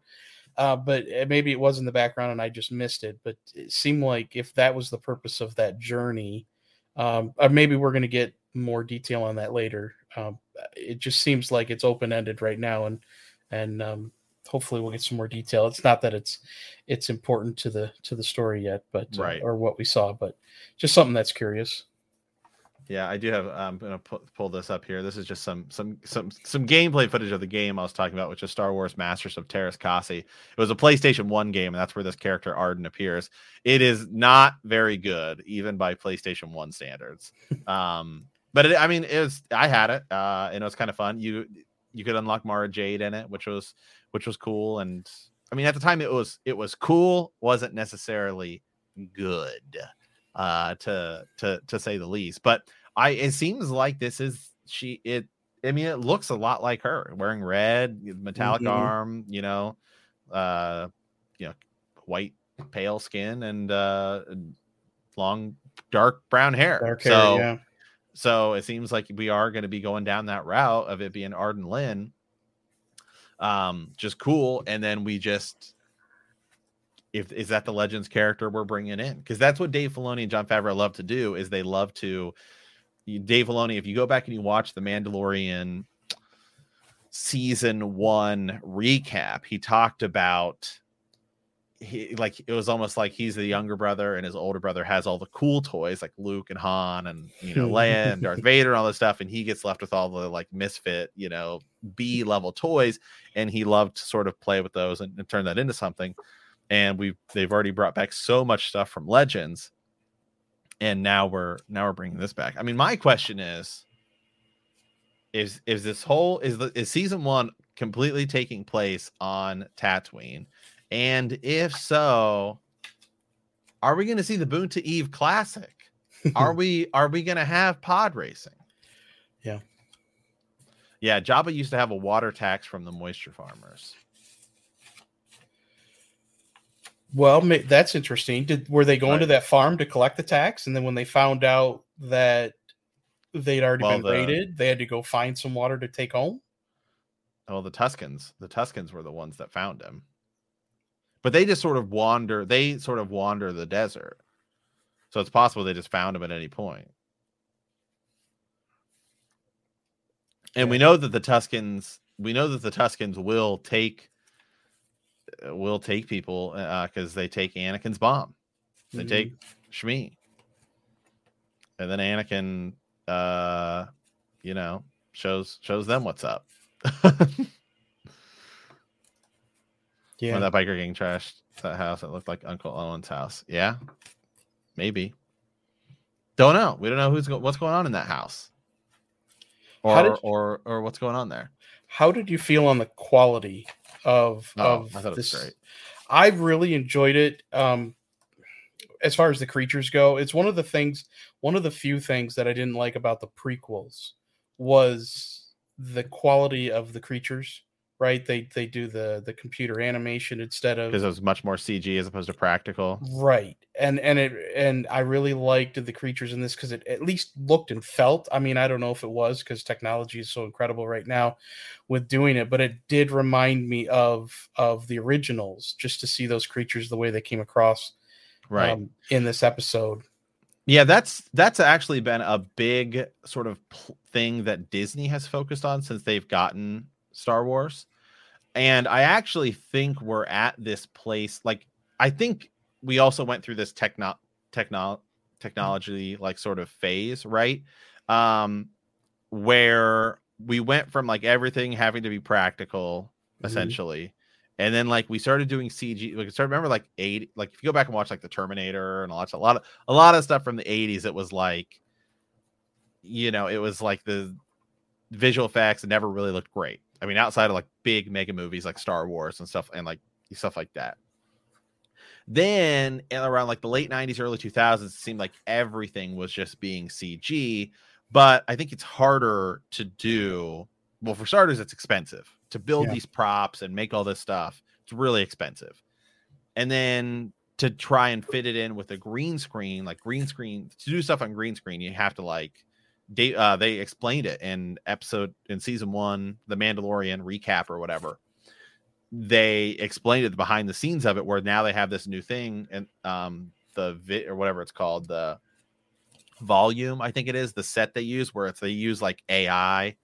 Uh, but uh, maybe it was in the background, and I just missed it. But it seemed like if that was the purpose of that journey, um, or maybe we're going to get more detail on that later. Um, it just seems like it's open ended right now, and and um, hopefully we'll get some more detail. It's not that it's it's important to the to the story yet, but uh, or what we saw, but just something that's curious. Yeah, I do have. I'm gonna pu- pull this up here. This is just some some some some gameplay footage of the game I was talking about, which is Star Wars Masters of Teräs Käsi. It was a PlayStation One game, and that's where this character Arden appears. It is not very good, even by PlayStation One standards. um, but it, I mean, it was. I had it, uh, and it was kind of fun. You you could unlock Mara Jade in it, which was which was cool. And I mean, at the time, it was it was cool. wasn't necessarily good uh to to to say the least but i it seems like this is she it i mean it looks a lot like her wearing red metallic Mhm. arm you know uh you know white pale skin and uh long dark brown hair Dark hair, so yeah. so it seems like we are going to be going down that route of it being arden lyn um just cool. And then we just if is that the legends character we're bringing in? Because that's what dave filoni and jon favreau love to do is they love to dave filoni if you go back and you watch the mandalorian season one recap he talked about he like it was almost like he's the younger brother and his older brother has all the cool toys like Luke and Han and you know Leia and Darth Vader and all this stuff and he gets left with all the like misfit you know B level toys and he loved to sort of play with those and, and turn that into something and we've they've already brought back so much stuff from Legends and now we're now we're bringing this back. I mean my question is is is this whole is the is season 1 completely taking place on Tatooine and if so, are we going to see the Boonta Eve Classic? Are we are we going to have pod racing? Yeah. Yeah, Jabba used to have a water tax from the moisture farmers. Well, that's interesting. Did were they going to that farm to collect the tax, and then when they found out that they'd already Well, been the- raided, they had to go find some water to take home? Oh, the Tuskens. The Tuskens were the ones that found him. But they just sort of wander, they sort of wander the desert. So it's possible they just found him at any point. And we know that the Tuskens, we know that the Tuskens will take uh, will take people uh because they take Anakin's bomb. They Mhm. take Shmi. And then Anakin uh you know shows shows them what's up. Yeah, When that biker gang trashed that house, it looked like Uncle Owen's house. Yeah, maybe. Don't know. We don't know who's go- what's going on in that house, or did- or or what's going on there. How did you feel on the quality of Oh, of I thought it was this? great. I really enjoyed it. Um, as far as the creatures go, it's one of the things, one of the few things that I didn't like about the prequels was the quality of the creatures. Right? They they do the the computer animation instead of because it was much more CG as opposed to practical. right. And and it and I really liked the creatures in this because it at least looked and felt. I mean, I don't know if it was because technology is so incredible right now with doing it, but it did remind me of of the originals just to see those creatures the way they came across Right. um, in this episode. Yeah, that's that's actually been a big sort of pl- thing that Disney has focused on since they've gotten Star Wars. And I actually think we're at this place like I think we also went through this techno techno technology like sort of phase, right? Um where we went from like everything having to be practical Mhm. essentially and then like we started doing CG. Like start remember like eight like if you go back and watch like the Terminator and a lot a lot of a lot of stuff from the 80s, it was like you know, it was like the visual effects never really looked great. I mean, outside of like big mega movies like Star Wars and stuff and like stuff like that. Then around like the late 90s, early 2000s, it seemed like everything was just being CG. But I think it's harder to do. Well, for starters, it's expensive to build Yeah. these props and make all this stuff. It's really expensive. And then to try and fit it in with a green screen, like green screen, to do stuff on green screen, you have to like they uh they explained it in episode in season one, the Mandalorian recap or whatever. They explained it the behind the scenes of it, where now they have this new thing and um the or whatever it's called, the volume, I think it is, the set they use where it's they use like AI.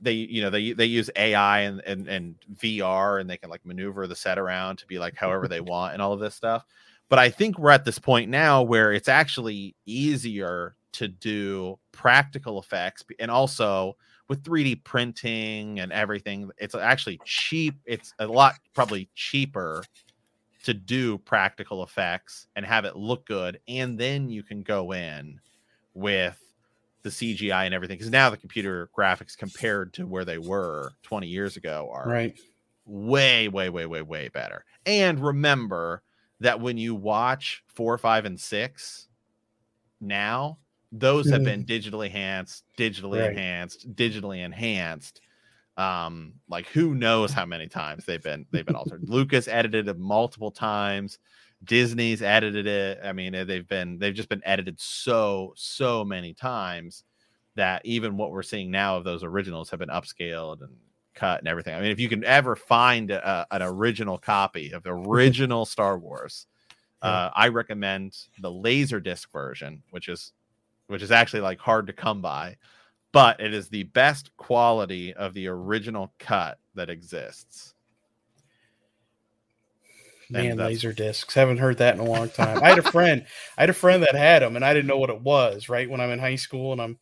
They you know they they use AI and and and VR and they can like maneuver the set around to be like however they want and all of this stuff. But I think we're at this point now where it's actually easier to do practical effects and also with 3D printing and everything, it's actually cheap. It's a lot probably cheaper to do practical effects and have it look good. And then you can go in with the CGI and everything. Because now the computer graphics compared to where they were 20 years ago are Right. way, way, way, way, way better. And remember that when you watch four, five, and six now, those have been digitally enhanced, digitally Right. enhanced, digitally enhanced. Um, like who knows how many times they've been they've been altered. Lucas edited it multiple times. Disney's edited it. I mean, eh, they've been they've just been edited so so many times that even what we're seeing now of those originals have been upscaled and cut and everything. I mean, if you can ever find a, an original copy of the original Star Wars, uh, I recommend the Laserdisc version, which is which is actually like hard to come by, but it is the best quality of the original cut that exists. Man, laser discs. Haven't heard that in a long time. I had a friend. I had a friend that had them, and I didn't know what it was. Right when I'm in high school, and I'm,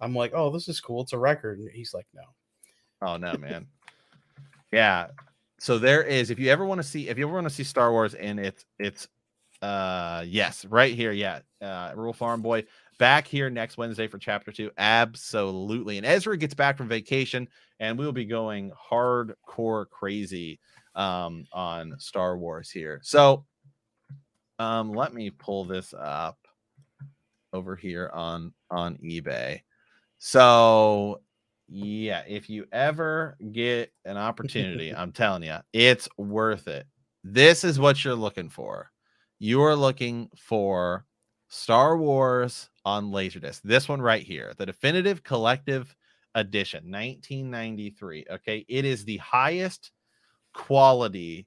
I'm like, oh, this is cool. It's a record. And he's like, no. Oh no, man. yeah. So there is if you ever want to see if you ever want to see Star Wars and it's it's uh yes, right here, yeah. Uh Rural Farm Boy back here next Wednesday for chapter 2. Absolutely. And Ezra gets back from vacation and we will be going hardcore crazy um on Star Wars here. So um let me pull this up over here on on eBay. So yeah, if you ever get an opportunity, I'm telling you, it's worth it. This is what you're looking for. You are looking for Star Wars on Laserdisc. This one right here, the definitive collective edition, 1993. Okay, it is the highest quality,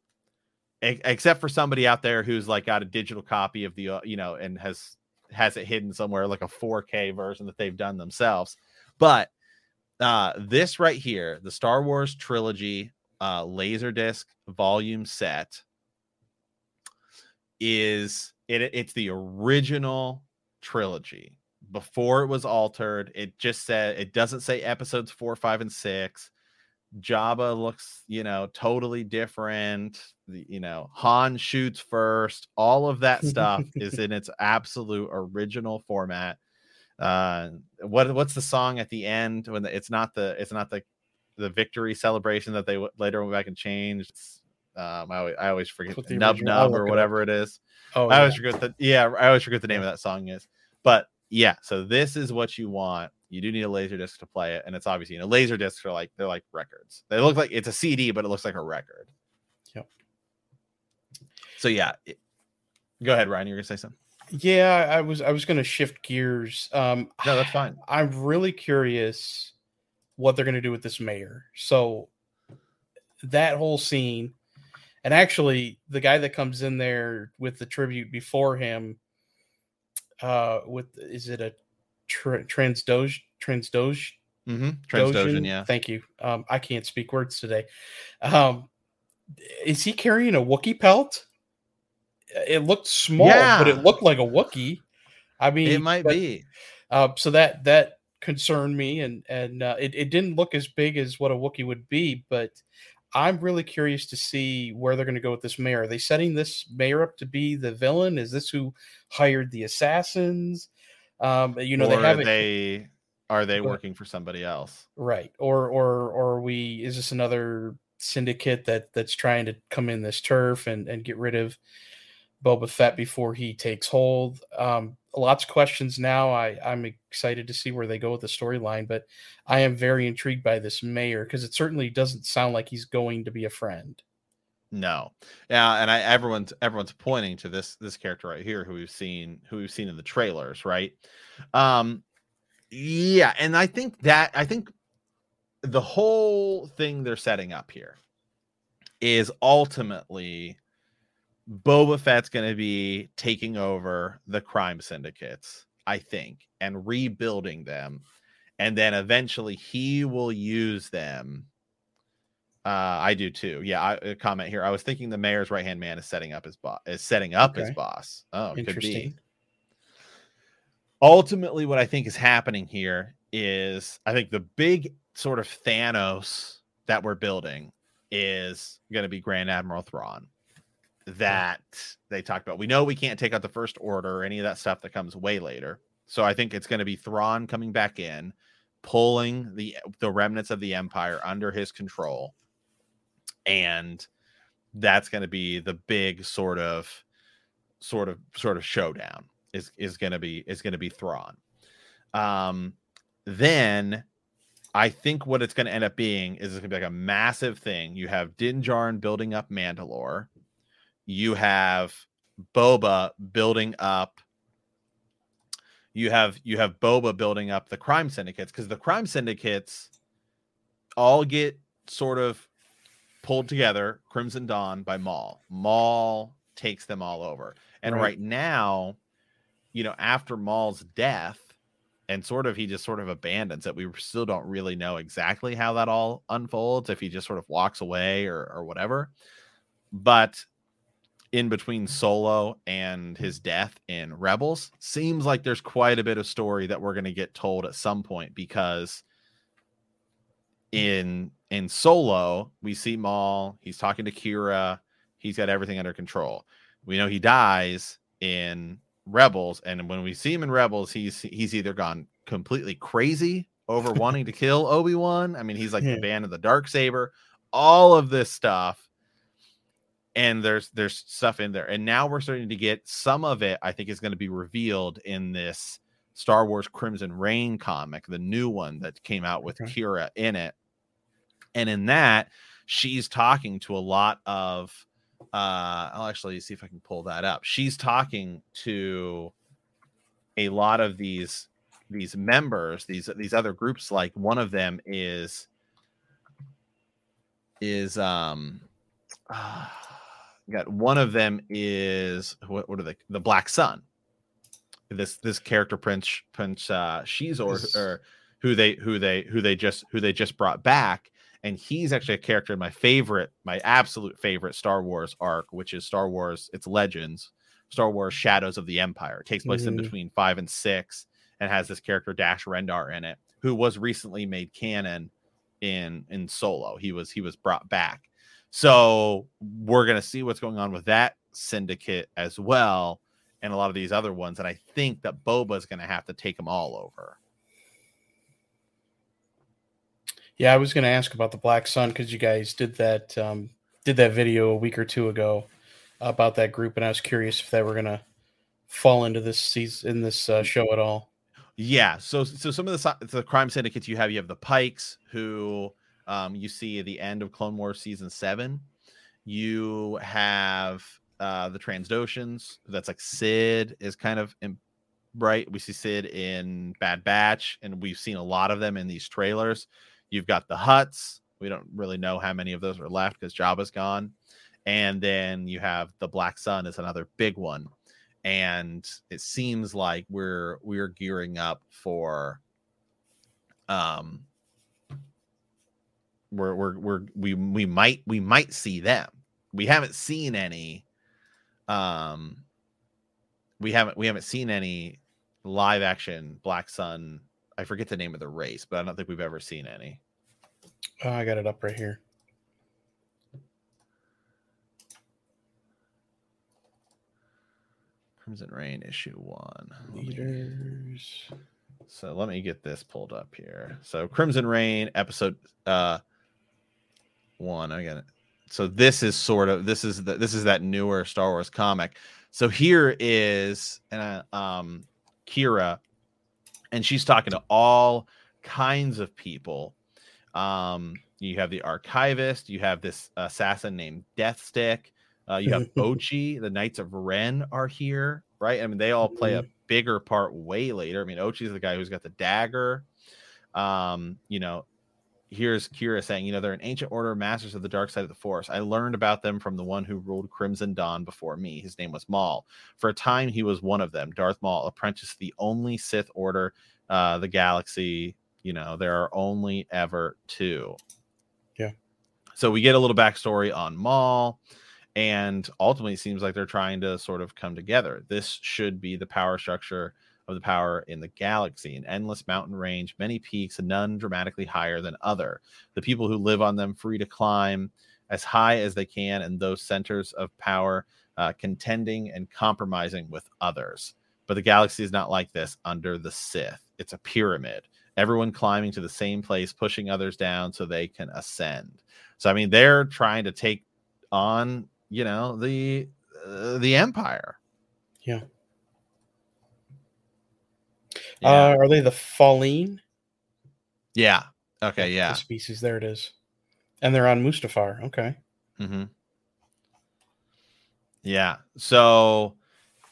e- except for somebody out there who's like got a digital copy of the, uh, you know, and has has it hidden somewhere, like a 4K version that they've done themselves. But uh this right here the star wars trilogy uh laserdisc volume set is it it's the original trilogy. Before it was altered it just said it doesn't say episodes four five and six. Jabba looks you know totally different. The, you know han shoots first. All of that stuff is in its absolute original format. Uh what what's the song at the end when the, it's not the it's not the the victory celebration that they w- later went back and changed. It's, um i always, I always forget the yub nub or look it up. whatever it is Oh, i yeah. always forget the yeah i always forget the name of that song is but yeah so this is what you want You do need a laser disc to play it, and it's obviously you know laser discs are like they're like records. They look like it's a CD, but it looks like a record. Yep. So yeah, it, go ahead, Ryan. You're gonna say something. Yeah, I was I was going to shift gears. Um, No, that's fine. I'm really curious what they're going to do with this mayor. So that whole scene, and actually the guy that comes in there with the tribute before him, uh, with is it a tra- transdoge transdoge Mm-hmm. Transdosion, Dogen? yeah. Thank you. Um, I can't speak words today. Um, is he carrying a Wookiee pelt? It looked small, but it looked like a Wookiee. I mean, It might but- be. Uh, so that that concerned me, and and uh, it it didn't look as big as what a Wookiee would be, but I'm really curious to see where they're going to go with this mayor. Are they setting this mayor up to be the villain? Is this who hired the assassins? Um, you know, or they have are they are they working for somebody else? right, or or or are we? Is this another syndicate that that's trying to come in this turf and and get rid of Boba Fett before he takes hold? Um, lots of questions now. I I'm excited to see where they go with the storyline, but I am very intrigued by this mayor because it certainly doesn't sound like he's going to be a friend. No. Yeah, and I everyone's everyone's pointing to this this character right here who we've seen who we've seen in the trailers, right? Um yeah, and I think that I think the whole thing they're setting up here is ultimately Boba Fett's going to be taking over the crime syndicates, I think, and rebuilding them. And then eventually he will use them. Uh, I do too. Yeah, I, a comment here. I was thinking the mayor's right hand man is setting up his boss. Is setting up his boss. Oh, could be ultimately what i think is happening here is i think the big sort of thanos that we're building is going to be grand admiral thrawn that they talked about we know we can't take out the first order or any of that stuff that comes way later so i think it's going to be thrawn coming back in pulling the the remnants of the empire under his control and that's going to be the big sort of sort of sort of showdown is is going to be is going to be Thrawn. Um, then I think what it's going to end up being is it's going to be like a massive thing. You have Din Djarin building up Mandalore. You have Boba building up. You have you have Boba building up the crime syndicates because the crime syndicates all get sort of pulled together. Crimson Dawn by Maul. Maul takes them all over, and Right. right now, you know, after Maul's death, and sort of he just sort of abandons it. We still don't really know exactly how that all unfolds, if he just sort of walks away or or whatever. But in between Solo and his death in Rebels, seems like there's quite a bit of story that we're going to get told at some point because in in Solo, we see Maul, he's talking to Qi'ra, he's got everything under control. We know he dies in Rebels, and when we see him in Rebels, he's he's either gone completely crazy over wanting to kill Obi-Wan. I mean, he's like Yeah. the band of the dark saber, all of this stuff. And there's there's stuff in there. And now we're starting to get some of it, I think, is going to be revealed in this Star Wars Crimson Reign comic, the new one that came out with Okay. Qi'ra in it. And in that, she's talking to a lot of uh I'll actually see if I can pull that up. She's talking to a lot of these these members, these these other groups like one of them is is um uh, got one of them is what what are they the Black Sun. This this character Prince Prince uh she's or or who they who they who they just who they just brought back and he's actually a character in my favorite my absolute favorite star wars arc which is star wars it's legends star wars shadows of the empire it takes place in Mhm. between five and six and has this character dash rendar in it who was recently made canon in in solo he was he was brought back so we're going to see what's going on with that syndicate as well and a lot of these other ones and i think that boba is going to have to take them all over Yeah, I was going to ask about the Black Sun because you guys did that um, did that video a week or two ago about that group, and I was curious if they were going to fall into this season in this uh, show at all. Yeah. So so some of the the crime syndicates you have, you have the Pikes, who um, you see the end of Clone Wars season seven. You have uh, the Trandoshans. That's like Cid is kind of in, right. We see Cid in Bad Batch, and we've seen a lot of them in these trailers. You've got the Hutts. We don't really know how many of those are left because Jabba's gone. And then you have the Black Sun is another big one and it seems like we're we're gearing up for um we're we're, we're we we might we might see them we haven't seen any um we haven't we haven't seen any live action black sun i forget the name of the race but i don't think we've ever seen any oh, i got it up right here Crimson Reign issue one. Leaders. So let me get this pulled up here. So Crimson Reign episode uh one. I got it. So this is sort of this is the this is that newer Star Wars comic. So here is uh, um Qi'ra, and she's talking to all kinds of people. Um, you have the archivist, you have this assassin named Deathstick, uh, you have Ochi, the Knights of Ren are here, right? I mean, they all play a mm-hmm. bigger part way later. I mean, Ochi's the guy who's got the dagger. Um, you know, here's Qi'ra saying, you know, they're an ancient order of masters of the dark side of the force. I learned about them from the one who ruled Crimson Dawn before me. His name was Maul. For a time, he was one of them. Darth Maul, apprenticed the only Sith order, uh, the galaxy. You know, there are only ever two. Yeah. So we get a little backstory on Maul and ultimately it seems like they're trying to sort of come together this should be the power structure of the power in the galaxy an endless mountain range many peaks and none dramatically higher than other. The people who live on them free to climb as high as they can and those centers of power uh, contending and compromising with others. But the galaxy is not like this under the sith. It's a pyramid. Everyone climbing to the same place pushing others down so they can ascend. So i mean they're trying to take on you know the uh, the empire. Yeah. Yeah. Uh, are they the Falleen? Yeah. Okay. Yeah. The species. There it is. And they're on Mustafar. Okay. Mm-hmm. Yeah. So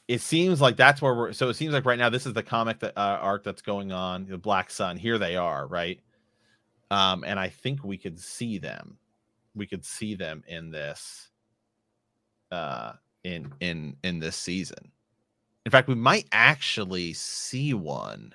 it seems like that's where we're. So it seems like right now this is the comic that uh, arc that's going on. The Black Sun. Here they are. Right. Um, and I think we could see them. We could see them in this uh, in in in this season. In fact, we might actually see one.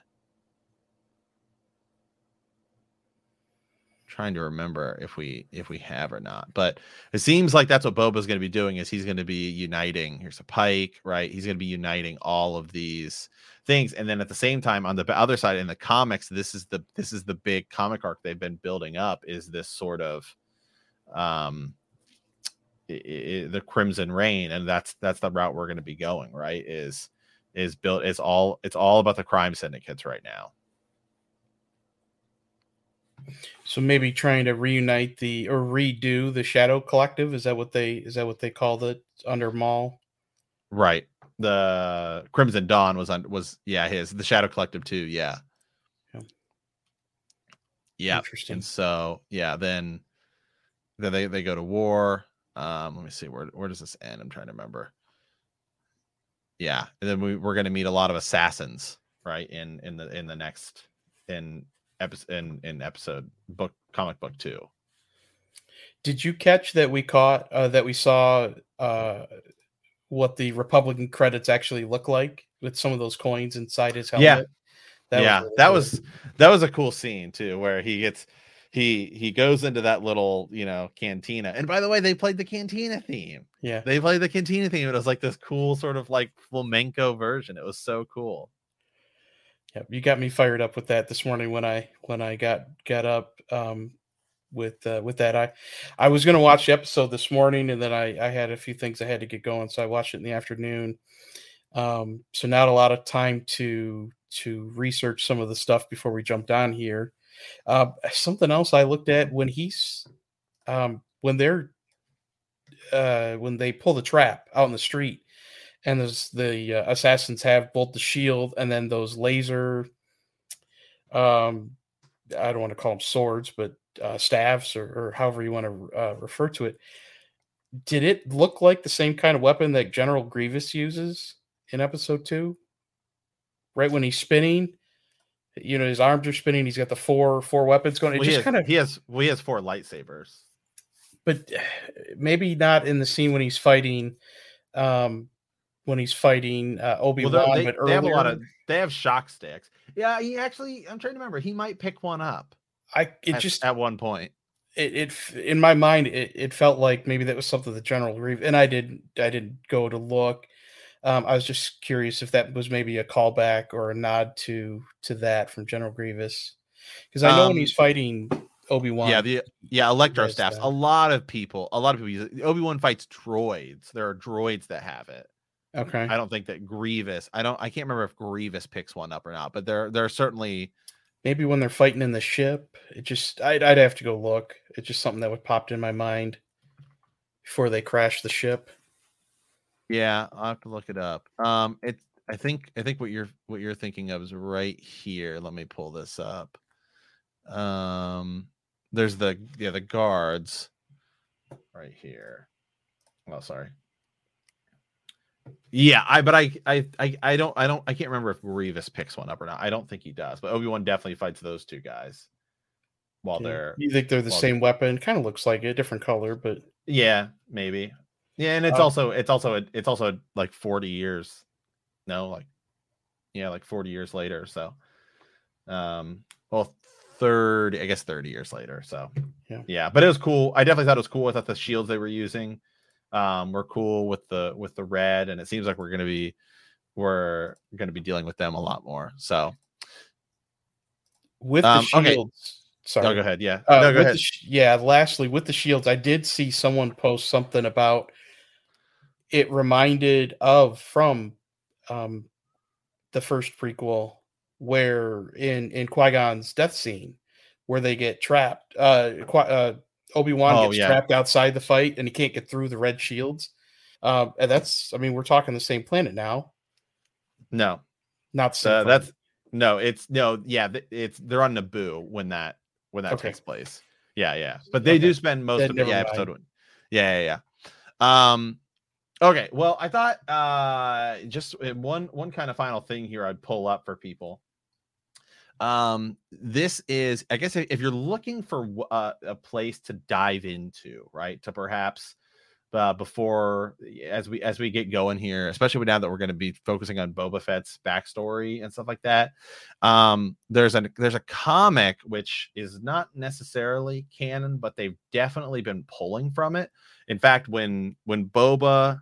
trying to remember if we if we have or not but it seems like that's what boba's going to be doing is he's going to be uniting here's a Pyke right he's going to be uniting all of these things and then at the same time on the other side in the comics this is the this is the big comic arc they've been building up is this sort of um the Crimson Reign and that's that's the route we're going to be going. Right? Is is built? It's all it's all about the crime syndicates right now. So maybe trying to reunite the or redo the Shadow Collective. Is that what they is that what they called it under Maul? Right. The Crimson Dawn was on was yeah his the Shadow Collective too. Yeah. Yeah. yeah. Interesting. And so yeah, then then they they go to war um, let me see where where does this end? I'm trying to remember. Yeah, and then we, we're going to meet a lot of assassins, right? In in the in the next in episode in in episode book comic book two. Did you catch that we caught uh, that we saw uh, what the Republican credits actually look like with some of those coins inside his helmet? Yeah, that yeah, was really that cool. was that was a cool scene too, where he gets he he goes into that little you know cantina. And by the way they played the cantina theme. Yeah. They played the cantina theme. It was like this cool sort of like flamenco version. It was so cool. Yeah you got me fired up with that this morning when i when i got got up um with uh, with that. I i was going to watch the episode this morning and then i i had a few things i had to get going so i watched it in the afternoon. Um so not a lot of time to to research some of the stuff before we jumped on here uh, something else I looked at when he's um, when they're uh, when they pull the trap out in the street, and there's the uh, assassins have both the shield and then those laser um, I don't want to call them swords, but uh, staves or, or however you want to uh, refer to it. Did it look like the same kind of weapon that General Grievous uses in episode two? Right when he's spinning, you know, his arms are spinning. He's got the four four weapons going. It Well, he, just has, kind of, he has well, he has four lightsabers. but maybe not in the scene when he's fighting. Um, when he's fighting uh, Obi Wan. they're- they, but they have a lot of they have shock sticks. Yeah, he actually. I'm trying to remember. He might pick one up. I it at, just at one point. it, it in my mind it, it felt like maybe that was something that General Grievous and I didn't I didn't go to look. Um, I was just curious if that was maybe a callback or a nod to to that from General Grievous because I know when Um, he's fighting Obi Wan. Yeah, the yeah electro staffs. that. A lot of people, a lot of people use. Obi Wan fights droids. There are droids that have it. okay. I don't think that Grievous. I don't. I can't remember if Grievous picks one up or not. But there, there are certainly. Maybe when they're fighting in the ship, it just I'd, I'd have to go look. It's just something that would popped in my mind before they crash the ship. Yeah, I'll have to look it up. Um, it. I think. I think what you're what you're thinking of is right here. Let me pull this up. Um, there's the yeah the guards right here. Oh, sorry. Yeah, I but I I I I don't I don't I can't remember if Grievous picks one up or not. I don't think he does, but Obi Wan definitely fights those two guys while Yeah. they're You think they're the well, same weapon? Kind of looks like it, different color, but yeah maybe yeah, and it's Uh, also it's also a, it's also like forty years, no like yeah like forty years later. So, um, well, third I guess thirty years later. So Yeah. yeah, but it was cool. I definitely thought it was cool. I thought the shields they were using um were cool with the with the red, and it seems like we're gonna be we're gonna be dealing with them a lot more. So with Um, the okay. shields. Sorry. no, go ahead. Yeah, Uh, no, go ahead. The, yeah, lastly, with the shields, I did see someone post something about it reminded of from um, the first prequel, where in in Qui Gon's death scene, where they get trapped. Uh, Qui- uh, Obi Wan Oh, gets yeah. trapped outside the fight, and he can't get through the red shields. Um, and that's, I mean, we're talking the same planet now, no, not Uh, that's no, it's no, yeah, it's they're on Naboo when that when that Okay. takes place. Yeah, yeah, but they Okay. do spend most Then of the yeah, episode one. Yeah, yeah, yeah. Um, okay, well, I thought uh just uh, one one kind of final thing here I'd pull up for people. Um, this is I guess if you're looking for uh, a place to dive into, right, to perhaps uh, before as we as we get going here, especially now that we're going to be focusing on Boba Fett's backstory and stuff like that. Um, there's a there's a comic which is not necessarily canon, but they've definitely been pulling from it. In fact, when when Boba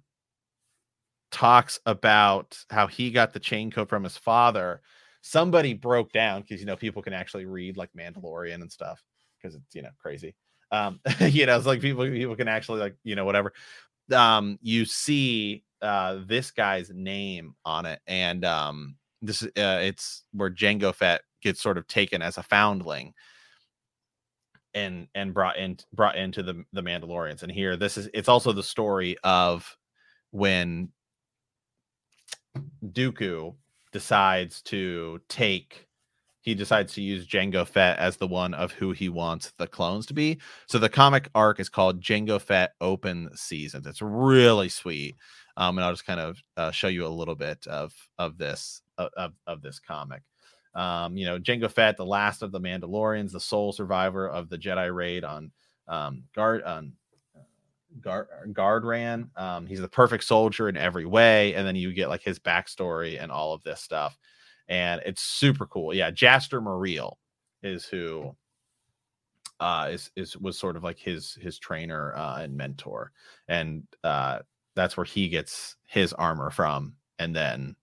talks about how he got the chain code from his father, somebody broke down because you know people can actually read like Mandalorian and stuff because it's you know crazy. Um you know it's like people people can actually like you know whatever. Um you see uh this guy's name on it and um this is uh, it's where Jango Fett gets sort of taken as a foundling and and brought in brought into the the Mandalorians. And here this is it's also the story of when Dooku decides to take he decides to use Jango Fett as the one of who he wants the clones to be. So the comic arc is called Jango Fett Open Seasons. It's really sweet. Um, and I'll just kind of uh, show you a little bit of of this of, of, this comic. Um, you know, Jango Fett, the last of the Mandalorians, the sole survivor of the Jedi raid on um, guard on uh, Galidraan. Um, he's the perfect soldier in every way, and then you get like his backstory and all of this stuff and it's super cool. Yeah, Jaster Mereel is who uh is is was sort of like his his trainer uh and mentor and uh that's where he gets his armor from and then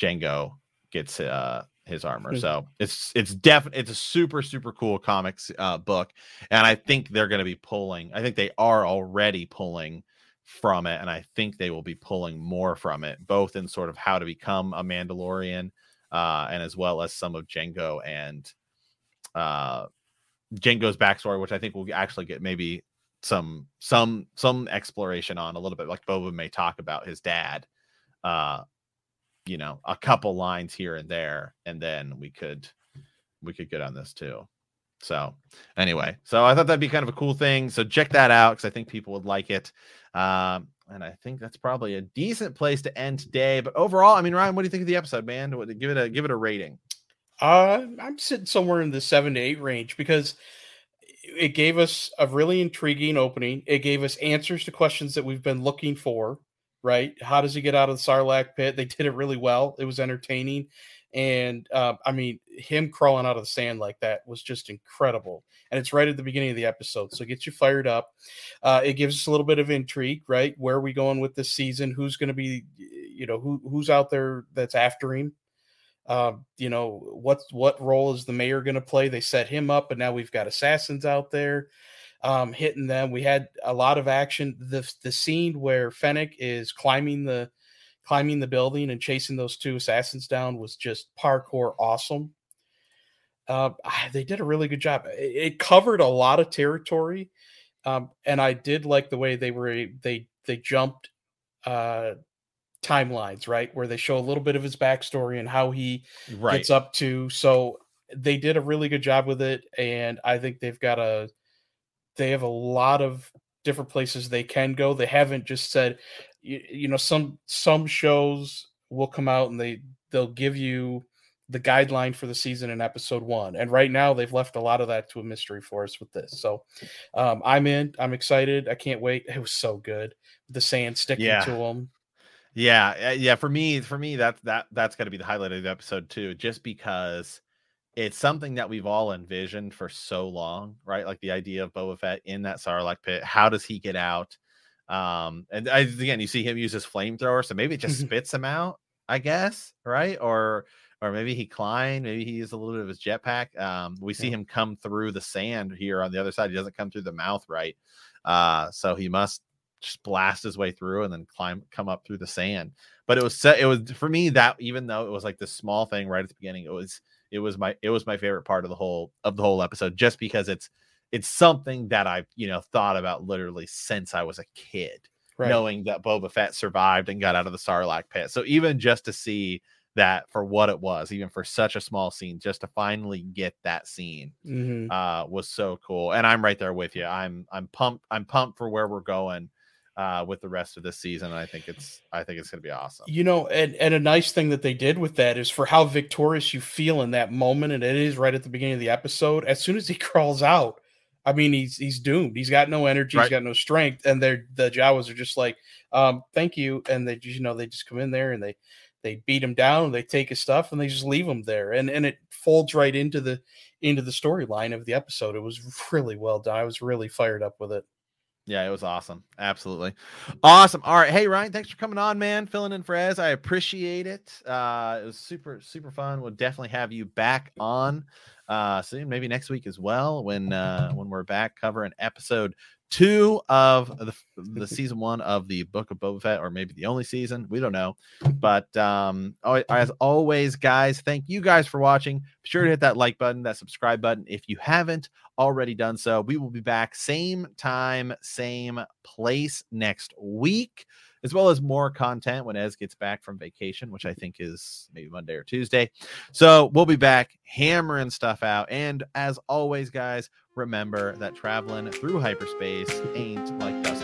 Jango gets uh his armor. So it's it's definitely it's a super super cool comics uh book and I think they're going to be pulling I think they are already pulling from it and I think they will be pulling more from it both in sort of how to become a Mandalorian uh and as well as some of Jango and uh Jango's backstory which I think we'll actually get maybe some some some exploration on a little bit like Boba may talk about his dad uh you know a couple lines here and there and then we could we could get on this too. So anyway, so I thought that'd be kind of a cool thing. So check that out because I think people would like it. Um, and I think that's probably a decent place to end today. But overall, I mean, Ryan, what do you think of the episode, man? what, Give it a give it a rating. Uh, I'm sitting somewhere in the seven to eight range because it gave us a really intriguing opening. It gave us answers to questions that we've been looking for. Right? How does he get out of the Sarlacc pit? They did it really well. It was entertaining, and uh, I mean, him crawling out of the sand like that was just incredible. And it's right at the beginning of the episode, so it gets you fired up. Uh, it gives us a little bit of intrigue, right? Where are we going with this season? Who's going to be, you know, who who's out there that's after him? Uh, you know what what role is the mayor going to play? They set him up, but now we've got assassins out there um, hitting them. We had a lot of action. The the scene where Fennec is climbing the climbing the building and chasing those two assassins down was just parkour awesome. Uh, they did a really good job. It, it covered a lot of territory, um, and I did like the way they were they they jumped uh, timelines, right? Where they show a little bit of his backstory and how he right. gets up to. So they did a really good job with it, and I think they've got a they have a lot of different places they can go. They haven't just said, you, you know, some some shows will come out and they they'll give you the guideline for the season in episode one. And right now they've left a lot of that to a mystery for us with this. So um, I'm in. I'm excited. I can't wait. It was so good. The sand sticking yeah. to them. Yeah, yeah. For me, for me, that that that's got to be the highlight of the episode too, just because it's something that we've all envisioned for so long, right? Like the idea of Boba Fett in that Sarlacc pit. How does he get out? Um, and I, again, you see him use his flamethrower, so maybe it just spits him out, I guess, right? Or or maybe he climbed, maybe he used a little bit of his jetpack. Um, we see yeah. him come through the sand here on the other side. He doesn't come through the mouth right. Uh, so he must just blast his way through and then climb come up through the sand. But it was it was for me that even though it was like this small thing right at the beginning, it was it was my it was my favorite part of the whole of the whole episode just because it's it's something that I've you know thought about literally since I was a kid, right. knowing that Boba Fett survived and got out of the Sarlacc pit. So even just to see that for what it was, even for such a small scene, just to finally get that scene mm-hmm. uh, was so cool. And I'm right there with you. I'm I'm pumped. I'm pumped for where we're going uh, with the rest of this season. And I think it's I think it's going to be awesome. You know, and and a nice thing that they did with that is for how victorious you feel in that moment, and it is right at the beginning of the episode. As soon as he crawls out, I mean, he's he's doomed. He's got no energy. Right. He's got no strength, and they're the Jawas are just like, um, "Thank you," and they you know they just come in there and they they beat him down. They take his stuff and they just leave him there, and and it folds right into the into the storyline of the episode. It was really well done. I was really fired up with it. Yeah, it was awesome. Absolutely. Awesome. All right. Hey, Ryan, thanks for coming on, man. Filling in for Ez. I appreciate it. Uh, it was super, super fun. We'll definitely have you back on uh soon, maybe next week as well, when uh when we're back covering episode two of the, the season one of the book of Boba Fett, or maybe the only season. We don't know. But um, as always, guys, thank you guys for watching. Be sure to hit that like button, that subscribe button if you haven't already done so. We will be back same time, same place next week as well as more content when Ez gets back from vacation, which I think is maybe Monday or Tuesday. So we'll be back hammering stuff out. And as always, guys, remember that traveling through hyperspace ain't like dusting